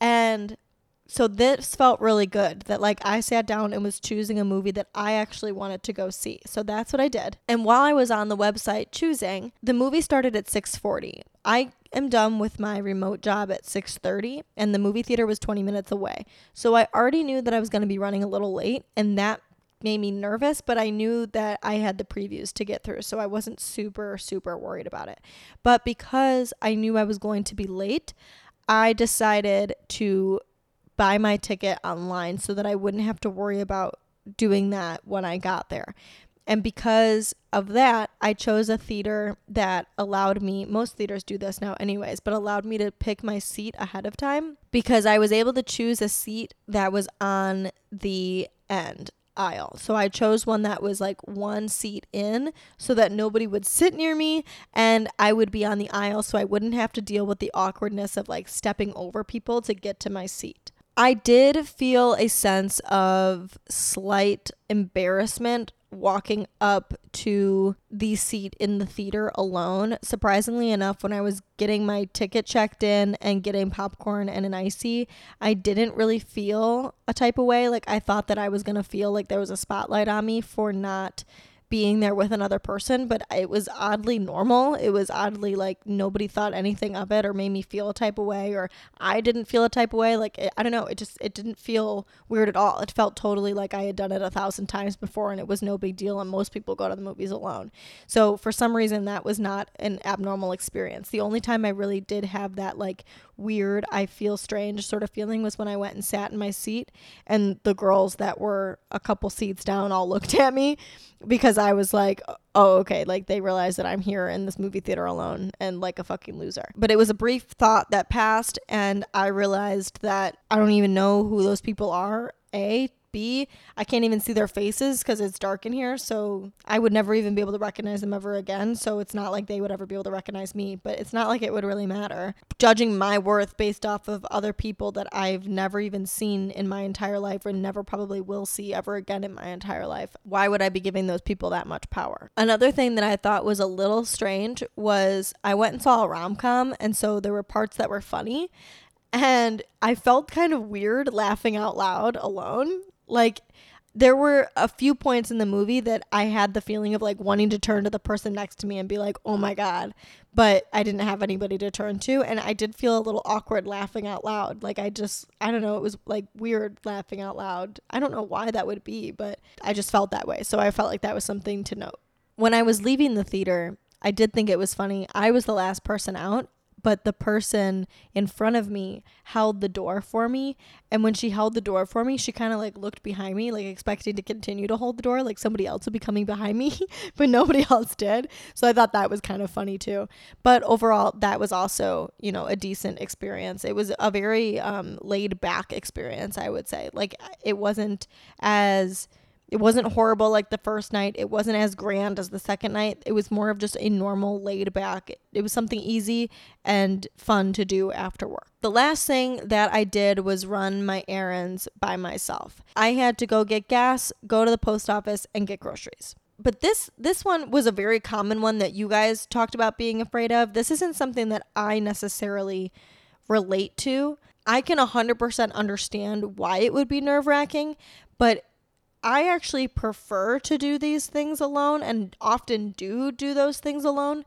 And so this felt really good that like I sat down and was choosing a movie that I actually wanted to go see. So that's what I did. And while I was on the website choosing, the movie started at 6:40. I am done with my remote job at 6:30 and the movie theater was 20 minutes away. So I already knew that I was going to be running a little late and that made me nervous, but I knew that I had the previews to get through, so I wasn't super super worried about it. But because I knew I was going to be late, I decided to buy my ticket online so that I wouldn't have to worry about doing that when I got there. And because of that, I chose a theater that allowed me, most theaters do this now, anyways, but allowed me to pick my seat ahead of time because I was able to choose a seat that was on the end aisle. So I chose one that was like one seat in so that nobody would sit near me and I would be on the aisle so I wouldn't have to deal with the awkwardness of like stepping over people to get to my seat. I did feel a sense of slight embarrassment walking up to the seat in the theater alone. Surprisingly enough, when I was getting my ticket checked in and getting popcorn and an ICEE, I didn't really feel a type of way. Like I thought that I was going to feel like there was a spotlight on me for not being there with another person, but it was oddly normal. It was oddly like nobody thought anything of it or made me feel a type of way or I didn't feel a type of way. Like it, I don't know, it just it didn't feel weird at all. It felt totally like I had done it a thousand times before and it was no big deal and most people go to the movies alone. So for some reason that was not an abnormal experience. The only time I really did have that like weird, I feel strange sort of feeling was when I went and sat in my seat and the girls that were a couple seats down all looked at me because I was like, oh, okay, like they realize that I'm here in this movie theater alone and like a fucking loser. But it was a brief thought that passed, and I realized that I don't even know who those people are. A, be. I can't even see their faces because it's dark in here. So I would never even be able to recognize them ever again. So it's not like they would ever be able to recognize me, but it's not like it would really matter. Judging my worth based off of other people that I've never even seen in my entire life or never probably will see ever again in my entire life, why would I be giving those people that much power? Another thing that I thought was a little strange was I went and saw a rom com, and so there were parts that were funny. And I felt kind of weird laughing out loud alone. Like there were a few points in the movie that I had the feeling of like wanting to turn to the person next to me and be like, "Oh my god." But I didn't have anybody to turn to and I did feel a little awkward laughing out loud. Like I just I don't know, it was like weird laughing out loud. I don't know why that would be, but I just felt that way. So I felt like that was something to note. When I was leaving the theater, I did think it was funny. I was the last person out but the person in front of me held the door for me. And when she held the door for me she kind of like looked behind me like expecting to continue to hold the door like somebody else would be coming behind me but nobody else did. So i thought that was kind of funny too. But overall that was also you know a decent experience. It was a very um, laid back experience i would say. Like it wasn't as it wasn't horrible like the first night. It wasn't as grand as the second night. It was more of just a normal laid back. It was something easy and fun to do after work. The last thing that I did was run my errands by myself. I had to go get gas, go to the post office and get groceries. But this this one was a very common one that you guys talked about being afraid of. This isn't something that I necessarily relate to. I can 100% understand why it would be nerve-wracking, but I actually prefer to do these things alone and often do do those things alone.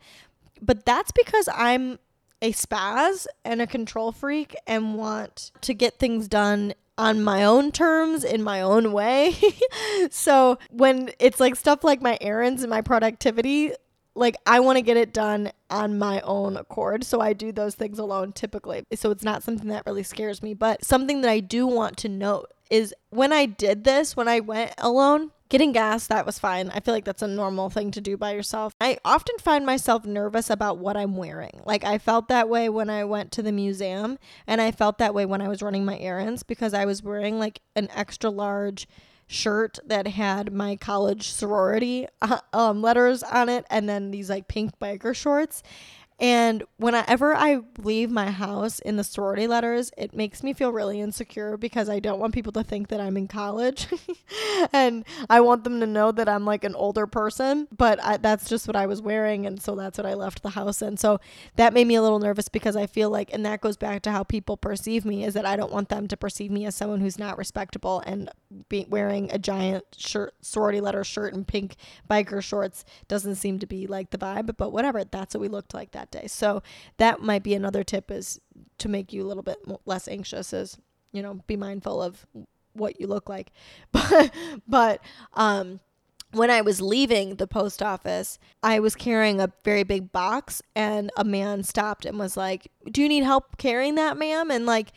But that's because I'm a spaz and a control freak and want to get things done on my own terms in my own way. so when it's like stuff like my errands and my productivity, like I want to get it done on my own accord. So I do those things alone typically. So it's not something that really scares me, but something that I do want to note is when I did this, when I went alone, Getting gas, that was fine. I feel like that's a normal thing to do by yourself. I often find myself nervous about what I'm wearing. Like, I felt that way when I went to the museum, and I felt that way when I was running my errands because I was wearing like an extra large shirt that had my college sorority uh, um, letters on it and then these like pink biker shorts and whenever I leave my house in the sorority letters, it makes me feel really insecure because I don't want people to think that I'm in college. and I want them to know that I'm like an older person, but I, that's just what I was wearing. And so that's what I left the house in. So that made me a little nervous because I feel like, and that goes back to how people perceive me, is that I don't want them to perceive me as someone who's not respectable and be wearing a giant shirt, sorority letter shirt and pink biker shorts doesn't seem to be like the vibe, but whatever. That's what we looked like that that day. So that might be another tip is to make you a little bit less anxious is, you know, be mindful of what you look like. But but um when I was leaving the post office, I was carrying a very big box and a man stopped and was like, "Do you need help carrying that, ma'am?" And like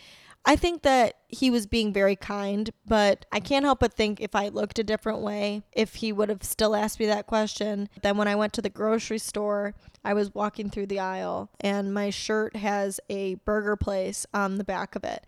I think that he was being very kind, but I can't help but think if I looked a different way, if he would have still asked me that question. Then when I went to the grocery store, I was walking through the aisle and my shirt has a burger place on the back of it.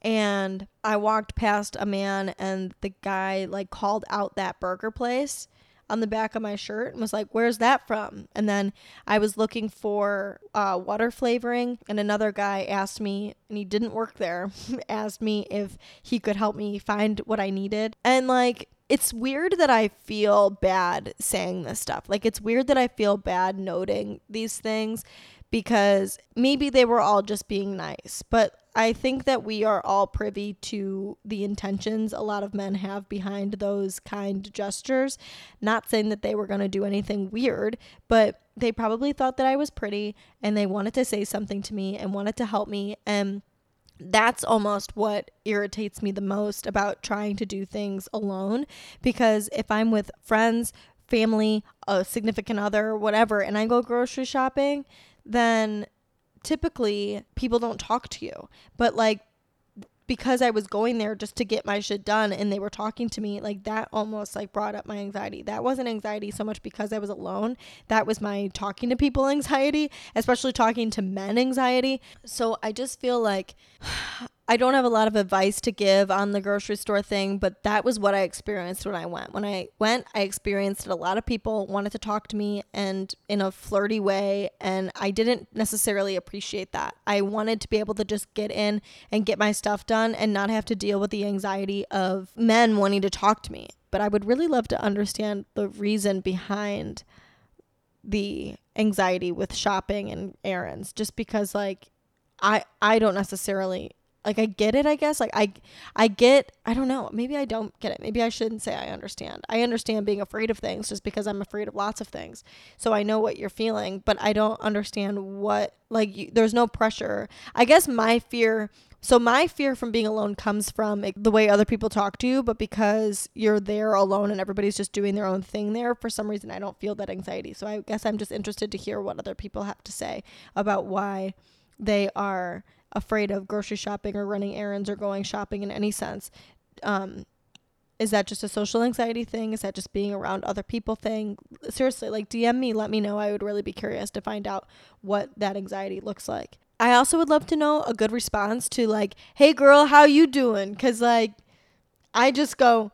And I walked past a man and the guy like called out that burger place on the back of my shirt and was like, Where's that from? And then I was looking for uh, water flavoring, and another guy asked me, and he didn't work there, asked me if he could help me find what I needed. And like, it's weird that I feel bad saying this stuff. Like, it's weird that I feel bad noting these things because maybe they were all just being nice. But I think that we are all privy to the intentions a lot of men have behind those kind gestures. Not saying that they were going to do anything weird, but they probably thought that I was pretty and they wanted to say something to me and wanted to help me. And that's almost what irritates me the most about trying to do things alone. Because if I'm with friends, family, a significant other, whatever, and I go grocery shopping, then typically people don't talk to you. But like because I was going there just to get my shit done and they were talking to me, like that almost like brought up my anxiety. That wasn't anxiety so much because I was alone. That was my talking to people anxiety, especially talking to men anxiety. So I just feel like I don't have a lot of advice to give on the grocery store thing, but that was what I experienced when I went. When I went, I experienced that a lot of people wanted to talk to me and in a flirty way, and I didn't necessarily appreciate that. I wanted to be able to just get in and get my stuff done and not have to deal with the anxiety of men wanting to talk to me. But I would really love to understand the reason behind the anxiety with shopping and errands just because like I I don't necessarily like I get it, I guess. Like I I get I don't know, maybe I don't get it. Maybe I shouldn't say I understand. I understand being afraid of things just because I'm afraid of lots of things. So I know what you're feeling, but I don't understand what like you, there's no pressure. I guess my fear so my fear from being alone comes from the way other people talk to you, but because you're there alone and everybody's just doing their own thing there, for some reason I don't feel that anxiety. So I guess I'm just interested to hear what other people have to say about why they are afraid of grocery shopping or running errands or going shopping in any sense. Um, is that just a social anxiety thing? Is that just being around other people thing? Seriously, like DM me, let me know. I would really be curious to find out what that anxiety looks like. I also would love to know a good response to like, "Hey girl, how you doing?" cuz like I just go,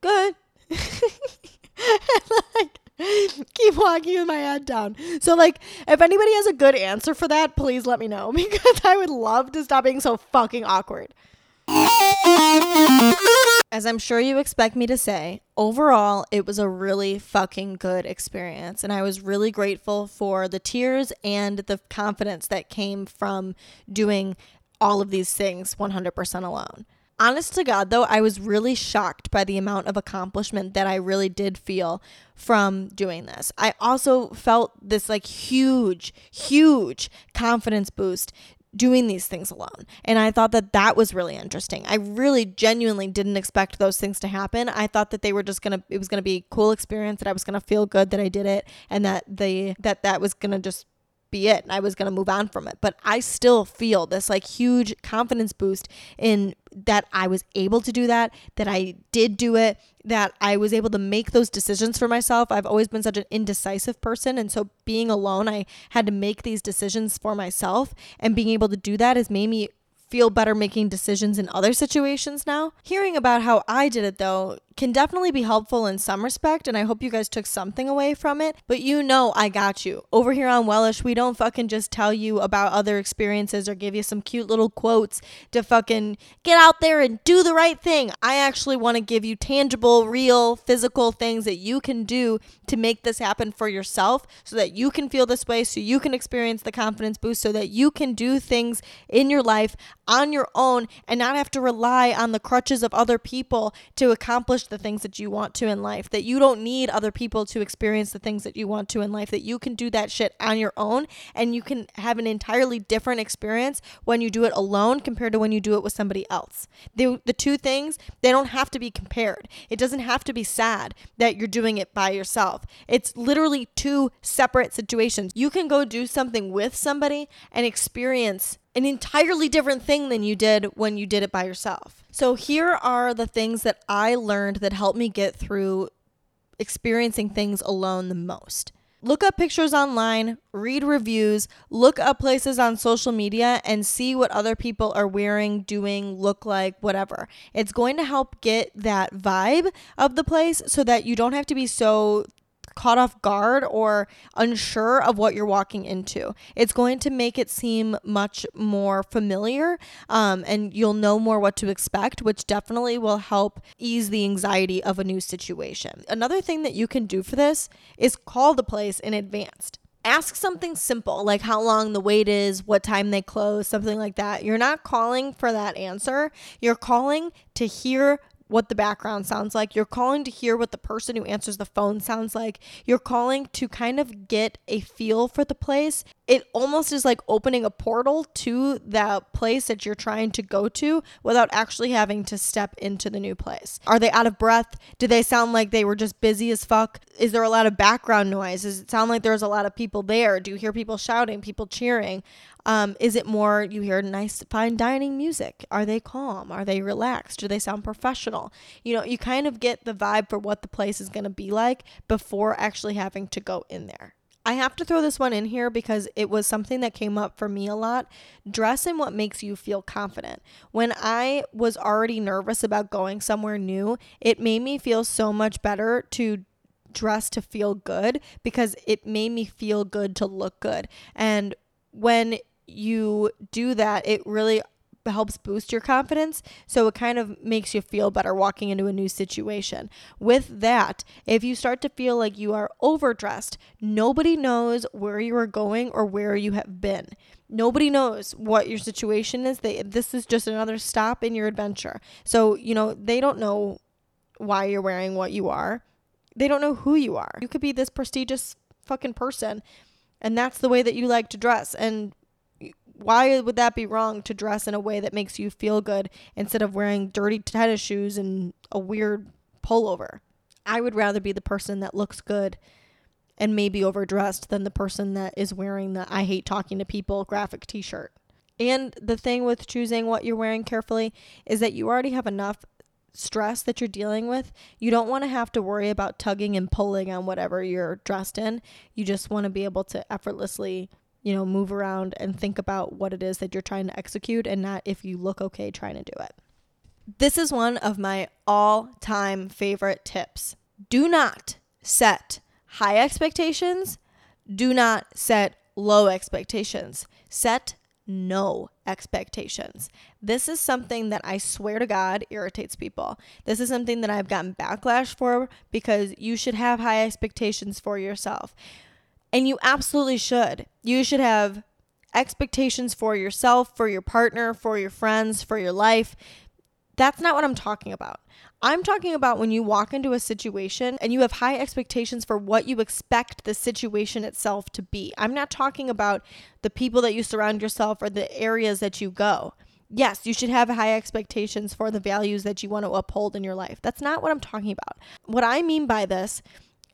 "Good." like keep walking with my head down. So, like, if anybody has a good answer for that, please let me know because I would love to stop being so fucking awkward. As I'm sure you expect me to say, overall, it was a really fucking good experience. And I was really grateful for the tears and the confidence that came from doing all of these things 100% alone. Honest to God, though, I was really shocked by the amount of accomplishment that I really did feel from doing this. I also felt this like huge, huge confidence boost doing these things alone. And I thought that that was really interesting. I really genuinely didn't expect those things to happen. I thought that they were just going to it was going to be a cool experience that I was going to feel good that I did it and that the that that was going to just be it and I was going to move on from it. But I still feel this like huge confidence boost in that I was able to do that, that I did do it, that I was able to make those decisions for myself. I've always been such an indecisive person. And so being alone, I had to make these decisions for myself. And being able to do that has made me feel better making decisions in other situations now. Hearing about how I did it though can definitely be helpful in some respect, and I hope you guys took something away from it. But you know, I got you. Over here on Wellish, we don't fucking just tell you about other experiences or give you some cute little quotes to fucking get out there and do the right thing. I actually want to give you tangible, real, physical things that you can do to make this happen for yourself so that you can feel this way, so you can experience the confidence boost, so that you can do things in your life on your own and not have to rely on the crutches of other people to accomplish the things that you want to in life, that you don't need other people to experience the things that you want to in life, that you can do that shit on your own and you can have an entirely different experience when you do it alone compared to when you do it with somebody else. The, the two things, they don't have to be compared. It doesn't have to be sad that you're doing it by yourself. It's literally two separate situations. You can go do something with somebody and experience an entirely different thing than you did when you did it by yourself. So, here are the things that I learned that helped me get through experiencing things alone the most. Look up pictures online, read reviews, look up places on social media, and see what other people are wearing, doing, look like, whatever. It's going to help get that vibe of the place so that you don't have to be so caught off guard or unsure of what you're walking into. It's going to make it seem much more familiar um, and you'll know more what to expect, which definitely will help ease the anxiety of a new situation. Another thing that you can do for this is call the place in advance ask something simple like how long the wait is, what time they close, something like that. You're not calling for that answer. You're calling to hear what the background sounds like. You're calling to hear what the person who answers the phone sounds like. You're calling to kind of get a feel for the place. It almost is like opening a portal to that place that you're trying to go to without actually having to step into the new place. Are they out of breath? Do they sound like they were just busy as fuck? Is there a lot of background noise? Does it sound like there's a lot of people there? Do you hear people shouting, people cheering? Um, is it more you hear nice fine dining music? Are they calm? Are they relaxed? Do they sound professional? You know, you kind of get the vibe for what the place is going to be like before actually having to go in there. I have to throw this one in here because it was something that came up for me a lot. Dress in what makes you feel confident. When I was already nervous about going somewhere new, it made me feel so much better to dress to feel good because it made me feel good to look good. And when you do that, it really helps boost your confidence. So it kind of makes you feel better walking into a new situation. With that, if you start to feel like you are overdressed, nobody knows where you are going or where you have been. Nobody knows what your situation is. They this is just another stop in your adventure. So, you know, they don't know why you're wearing what you are. They don't know who you are. You could be this prestigious fucking person and that's the way that you like to dress and why would that be wrong to dress in a way that makes you feel good instead of wearing dirty tennis shoes and a weird pullover? I would rather be the person that looks good and maybe overdressed than the person that is wearing the I hate talking to people graphic t shirt. And the thing with choosing what you're wearing carefully is that you already have enough stress that you're dealing with. You don't want to have to worry about tugging and pulling on whatever you're dressed in. You just want to be able to effortlessly you know, move around and think about what it is that you're trying to execute and not if you look okay trying to do it. This is one of my all time favorite tips. Do not set high expectations. Do not set low expectations. Set no expectations. This is something that I swear to God irritates people. This is something that I've gotten backlash for because you should have high expectations for yourself. And you absolutely should. You should have expectations for yourself, for your partner, for your friends, for your life. That's not what I'm talking about. I'm talking about when you walk into a situation and you have high expectations for what you expect the situation itself to be. I'm not talking about the people that you surround yourself or the areas that you go. Yes, you should have high expectations for the values that you want to uphold in your life. That's not what I'm talking about. What I mean by this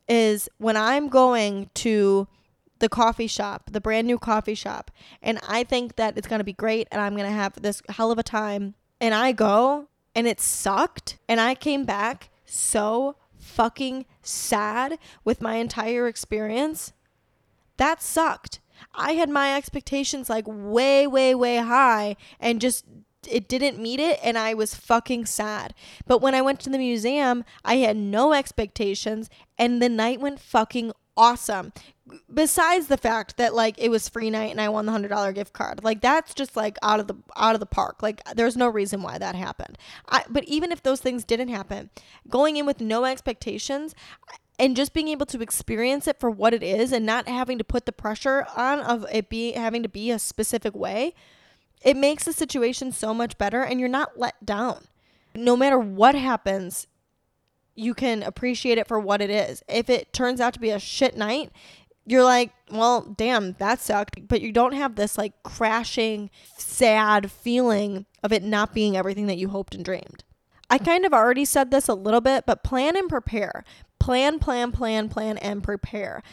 is when I'm going to the coffee shop, the brand new coffee shop, and I think that it's going to be great and I'm going to have this hell of a time, and I go and it sucked. And I came back so fucking sad with my entire experience. That sucked. I had my expectations like way, way, way high and just it didn't meet it and I was fucking sad. But when I went to the museum, I had no expectations and the night went fucking awesome besides the fact that like it was free night and I won the hundred dollar gift card, like that's just like out of the out of the park. Like there's no reason why that happened. I, but even if those things didn't happen, going in with no expectations and just being able to experience it for what it is and not having to put the pressure on of it being having to be a specific way, it makes the situation so much better and you're not let down. No matter what happens, you can appreciate it for what it is. If it turns out to be a shit night, you're like, well, damn, that sucked. But you don't have this like crashing, sad feeling of it not being everything that you hoped and dreamed. I kind of already said this a little bit, but plan and prepare. Plan, plan, plan, plan, and prepare.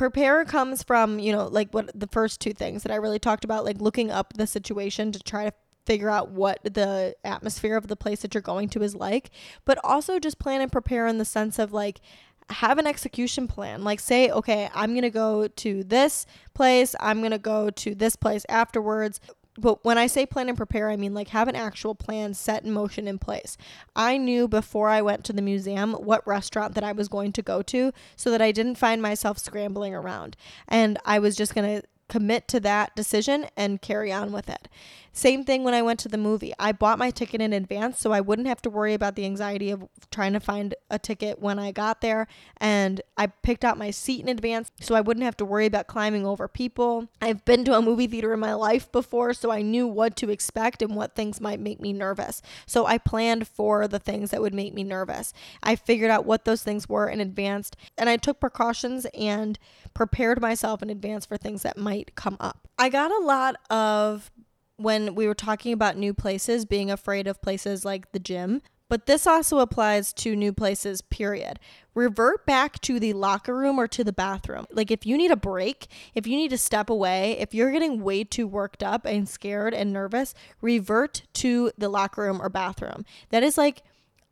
Prepare comes from, you know, like what the first two things that I really talked about, like looking up the situation to try to figure out what the atmosphere of the place that you're going to is like, but also just plan and prepare in the sense of like, have an execution plan. Like, say, okay, I'm going to go to this place, I'm going to go to this place afterwards. But when I say plan and prepare, I mean like have an actual plan set in motion in place. I knew before I went to the museum what restaurant that I was going to go to so that I didn't find myself scrambling around. And I was just going to commit to that decision and carry on with it. Same thing when I went to the movie. I bought my ticket in advance so I wouldn't have to worry about the anxiety of trying to find a ticket when I got there. And I picked out my seat in advance so I wouldn't have to worry about climbing over people. I've been to a movie theater in my life before, so I knew what to expect and what things might make me nervous. So I planned for the things that would make me nervous. I figured out what those things were in advance and I took precautions and prepared myself in advance for things that might come up. I got a lot of when we were talking about new places, being afraid of places like the gym. But this also applies to new places, period. Revert back to the locker room or to the bathroom. Like, if you need a break, if you need to step away, if you're getting way too worked up and scared and nervous, revert to the locker room or bathroom. That is like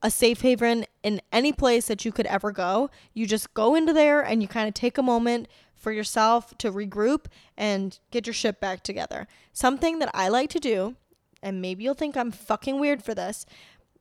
a safe haven in any place that you could ever go. You just go into there and you kind of take a moment, for yourself to regroup and get your shit back together. Something that I like to do, and maybe you'll think I'm fucking weird for this,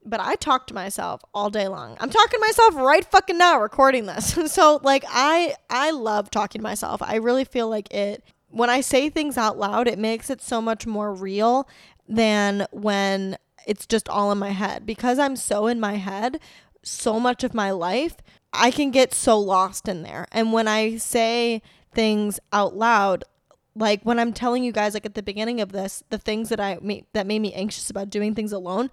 but I talk to myself all day long. I'm talking to myself right fucking now recording this. so like I I love talking to myself. I really feel like it when I say things out loud, it makes it so much more real than when it's just all in my head because I'm so in my head so much of my life I can get so lost in there. And when I say things out loud, like when I'm telling you guys like at the beginning of this, the things that I made that made me anxious about doing things alone,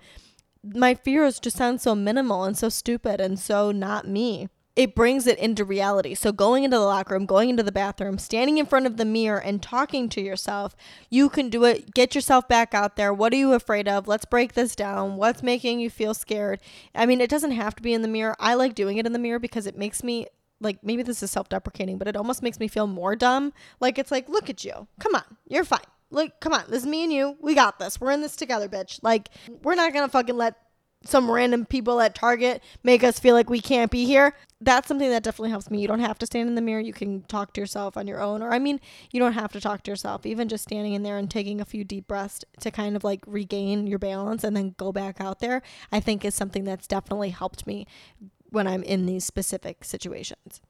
my fears just sound so minimal and so stupid and so not me it brings it into reality. So, going into the locker room, going into the bathroom, standing in front of the mirror and talking to yourself, you can do it. Get yourself back out there. What are you afraid of? Let's break this down. What's making you feel scared? I mean, it doesn't have to be in the mirror. I like doing it in the mirror because it makes me like maybe this is self deprecating, but it almost makes me feel more dumb. Like, it's like, look at you. Come on. You're fine. Like, come on. This is me and you. We got this. We're in this together, bitch. Like, we're not going to fucking let some random people at Target make us feel like we can't be here. That's something that definitely helps me. You don't have to stand in the mirror. You can talk to yourself on your own. Or, I mean, you don't have to talk to yourself. Even just standing in there and taking a few deep breaths to kind of like regain your balance and then go back out there, I think is something that's definitely helped me when I'm in these specific situations.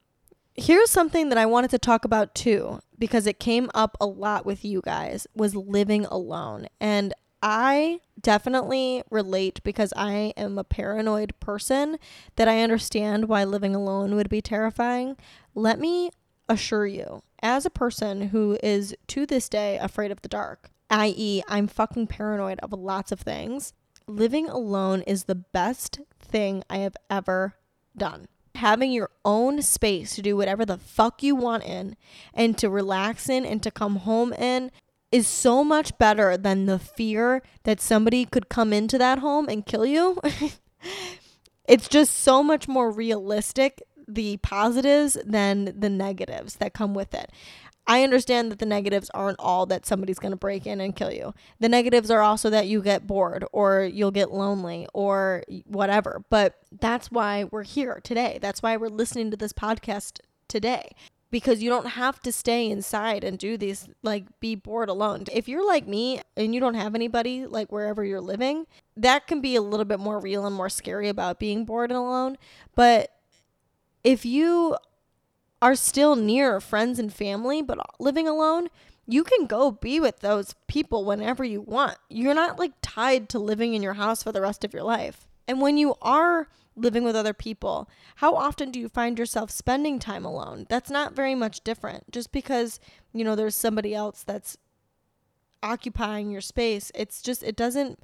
Here's something that I wanted to talk about too because it came up a lot with you guys was living alone. And I definitely relate because I am a paranoid person that I understand why living alone would be terrifying. Let me assure you, as a person who is to this day afraid of the dark, i.e., I'm fucking paranoid of lots of things, living alone is the best thing I have ever done. Having your own space to do whatever the fuck you want in and to relax in and to come home in is so much better than the fear that somebody could come into that home and kill you. it's just so much more realistic the positives than the negatives that come with it. I understand that the negatives aren't all that somebody's going to break in and kill you. The negatives are also that you get bored or you'll get lonely or whatever. But that's why we're here today. That's why we're listening to this podcast today because you don't have to stay inside and do these like be bored alone. If you're like me and you don't have anybody like wherever you're living, that can be a little bit more real and more scary about being bored and alone. But if you are still near friends and family but living alone, you can go be with those people whenever you want. You're not like tied to living in your house for the rest of your life. And when you are living with other people, how often do you find yourself spending time alone? That's not very much different. Just because, you know, there's somebody else that's occupying your space, it's just it doesn't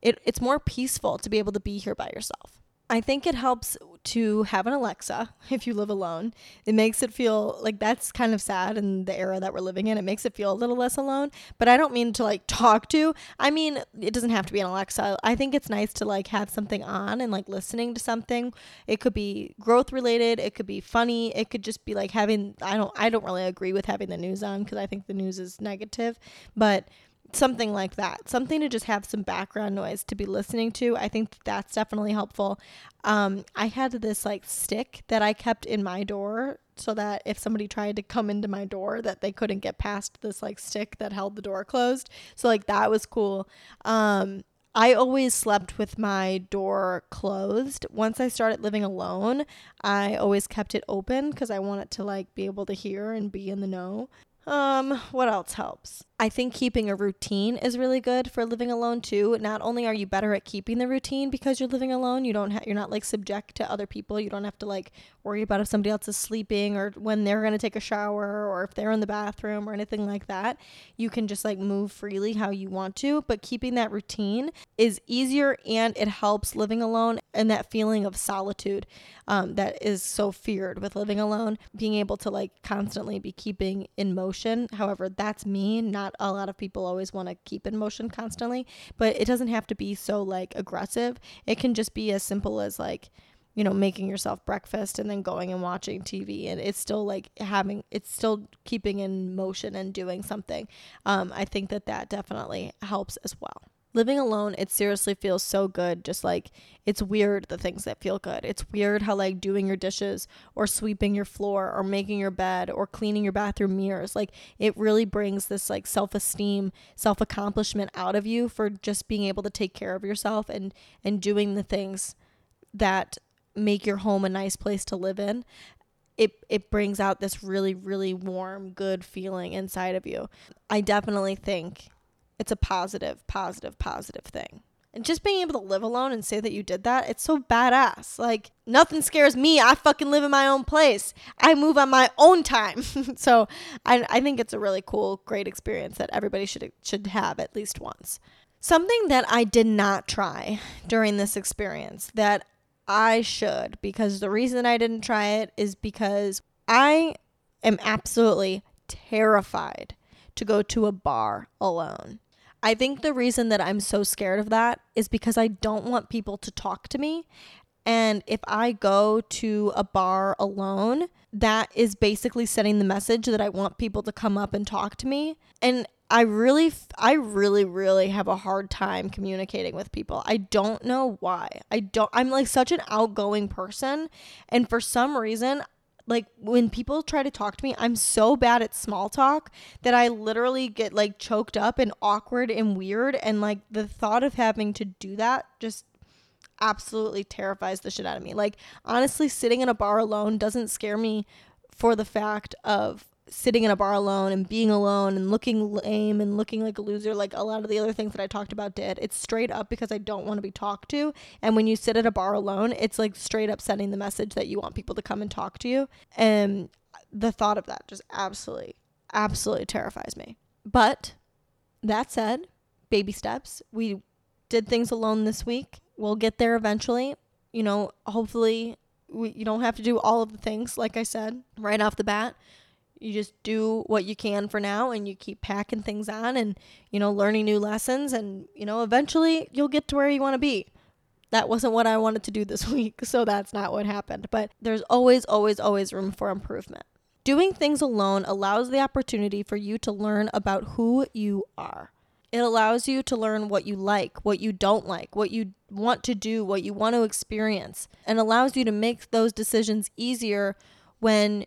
it it's more peaceful to be able to be here by yourself. I think it helps to have an Alexa if you live alone. It makes it feel like that's kind of sad in the era that we're living in. It makes it feel a little less alone, but I don't mean to like talk to. I mean, it doesn't have to be an Alexa. I think it's nice to like have something on and like listening to something. It could be growth related, it could be funny, it could just be like having I don't I don't really agree with having the news on because I think the news is negative, but something like that something to just have some background noise to be listening to i think that's definitely helpful um, i had this like stick that i kept in my door so that if somebody tried to come into my door that they couldn't get past this like stick that held the door closed so like that was cool um, I always slept with my door closed. Once I started living alone, I always kept it open because I wanted to like be able to hear and be in the know. Um, what else helps? I think keeping a routine is really good for living alone too. Not only are you better at keeping the routine because you're living alone, you don't ha- you're not like subject to other people. You don't have to like worry about if somebody else is sleeping or when they're going to take a shower or if they're in the bathroom or anything like that. You can just like move freely how you want to, but keeping that routine is easier and it helps living alone and that feeling of solitude um, that is so feared with living alone. Being able to like constantly be keeping in motion. However, that's me. Not a lot of people always want to keep in motion constantly, but it doesn't have to be so like aggressive. It can just be as simple as like, you know, making yourself breakfast and then going and watching TV. And it's still like having, it's still keeping in motion and doing something. Um, I think that that definitely helps as well living alone it seriously feels so good just like it's weird the things that feel good. It's weird how like doing your dishes or sweeping your floor or making your bed or cleaning your bathroom mirrors like it really brings this like self-esteem self-accomplishment out of you for just being able to take care of yourself and and doing the things that make your home a nice place to live in. It it brings out this really really warm good feeling inside of you. I definitely think it's a positive, positive, positive thing. And just being able to live alone and say that you did that, it's so badass. Like, nothing scares me. I fucking live in my own place. I move on my own time. so I, I think it's a really cool, great experience that everybody should, should have at least once. Something that I did not try during this experience that I should, because the reason I didn't try it is because I am absolutely terrified to go to a bar alone. I think the reason that I'm so scared of that is because I don't want people to talk to me. And if I go to a bar alone, that is basically sending the message that I want people to come up and talk to me. And I really, I really, really have a hard time communicating with people. I don't know why. I don't, I'm like such an outgoing person. And for some reason, like when people try to talk to me, I'm so bad at small talk that I literally get like choked up and awkward and weird. And like the thought of having to do that just absolutely terrifies the shit out of me. Like, honestly, sitting in a bar alone doesn't scare me for the fact of sitting in a bar alone and being alone and looking lame and looking like a loser like a lot of the other things that I talked about did. It's straight up because I don't want to be talked to. And when you sit at a bar alone, it's like straight up sending the message that you want people to come and talk to you. And the thought of that just absolutely absolutely terrifies me. But that said, baby steps. We did things alone this week. We'll get there eventually. You know, hopefully we, you don't have to do all of the things like I said right off the bat. You just do what you can for now and you keep packing things on and you know learning new lessons and you know eventually you'll get to where you want to be. That wasn't what I wanted to do this week, so that's not what happened. But there's always always always room for improvement. Doing things alone allows the opportunity for you to learn about who you are. It allows you to learn what you like, what you don't like, what you want to do, what you want to experience, and allows you to make those decisions easier when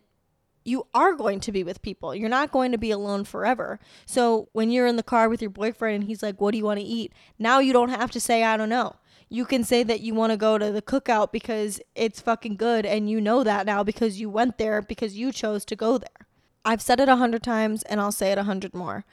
you are going to be with people. You're not going to be alone forever. So when you're in the car with your boyfriend and he's like, What do you want to eat? Now you don't have to say, I don't know. You can say that you want to go to the cookout because it's fucking good and you know that now because you went there because you chose to go there. I've said it a hundred times and I'll say it a hundred more.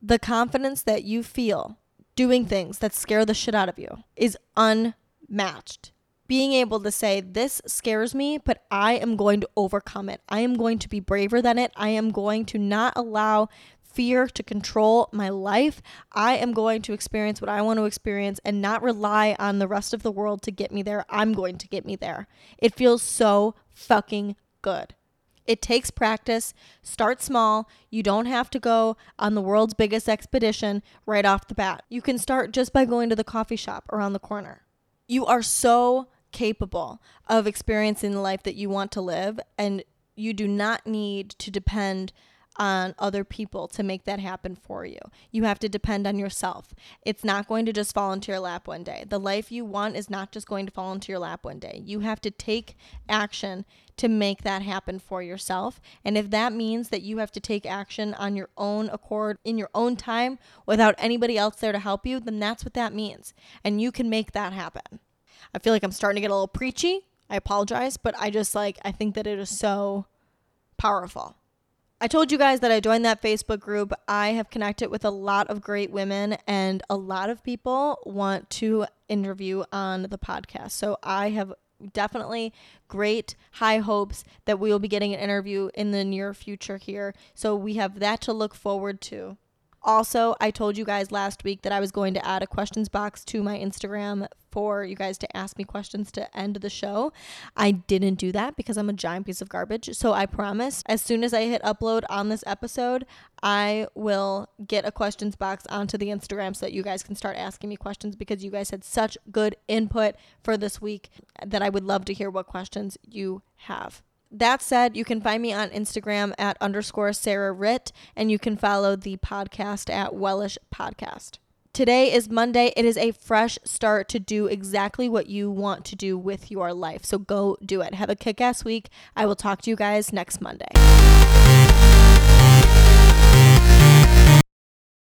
The confidence that you feel doing things that scare the shit out of you is unmatched. Being able to say, This scares me, but I am going to overcome it. I am going to be braver than it. I am going to not allow fear to control my life. I am going to experience what I want to experience and not rely on the rest of the world to get me there. I'm going to get me there. It feels so fucking good. It takes practice. Start small. You don't have to go on the world's biggest expedition right off the bat. You can start just by going to the coffee shop around the corner. You are so capable of experiencing the life that you want to live, and you do not need to depend on other people to make that happen for you. You have to depend on yourself. It's not going to just fall into your lap one day. The life you want is not just going to fall into your lap one day. You have to take action to make that happen for yourself. And if that means that you have to take action on your own accord in your own time without anybody else there to help you, then that's what that means. And you can make that happen. I feel like I'm starting to get a little preachy. I apologize, but I just like, I think that it is so powerful. I told you guys that I joined that Facebook group. I have connected with a lot of great women, and a lot of people want to interview on the podcast. So I have definitely great high hopes that we will be getting an interview in the near future here. So we have that to look forward to. Also, I told you guys last week that I was going to add a questions box to my Instagram for you guys to ask me questions to end the show. I didn't do that because I'm a giant piece of garbage. So I promise as soon as I hit upload on this episode, I will get a questions box onto the Instagram so that you guys can start asking me questions because you guys had such good input for this week that I would love to hear what questions you have that said, you can find me on Instagram at underscore Sarah Ritt, and you can follow the podcast at Wellish Podcast. Today is Monday. It is a fresh start to do exactly what you want to do with your life. So go do it. Have a kick ass week. I will talk to you guys next Monday.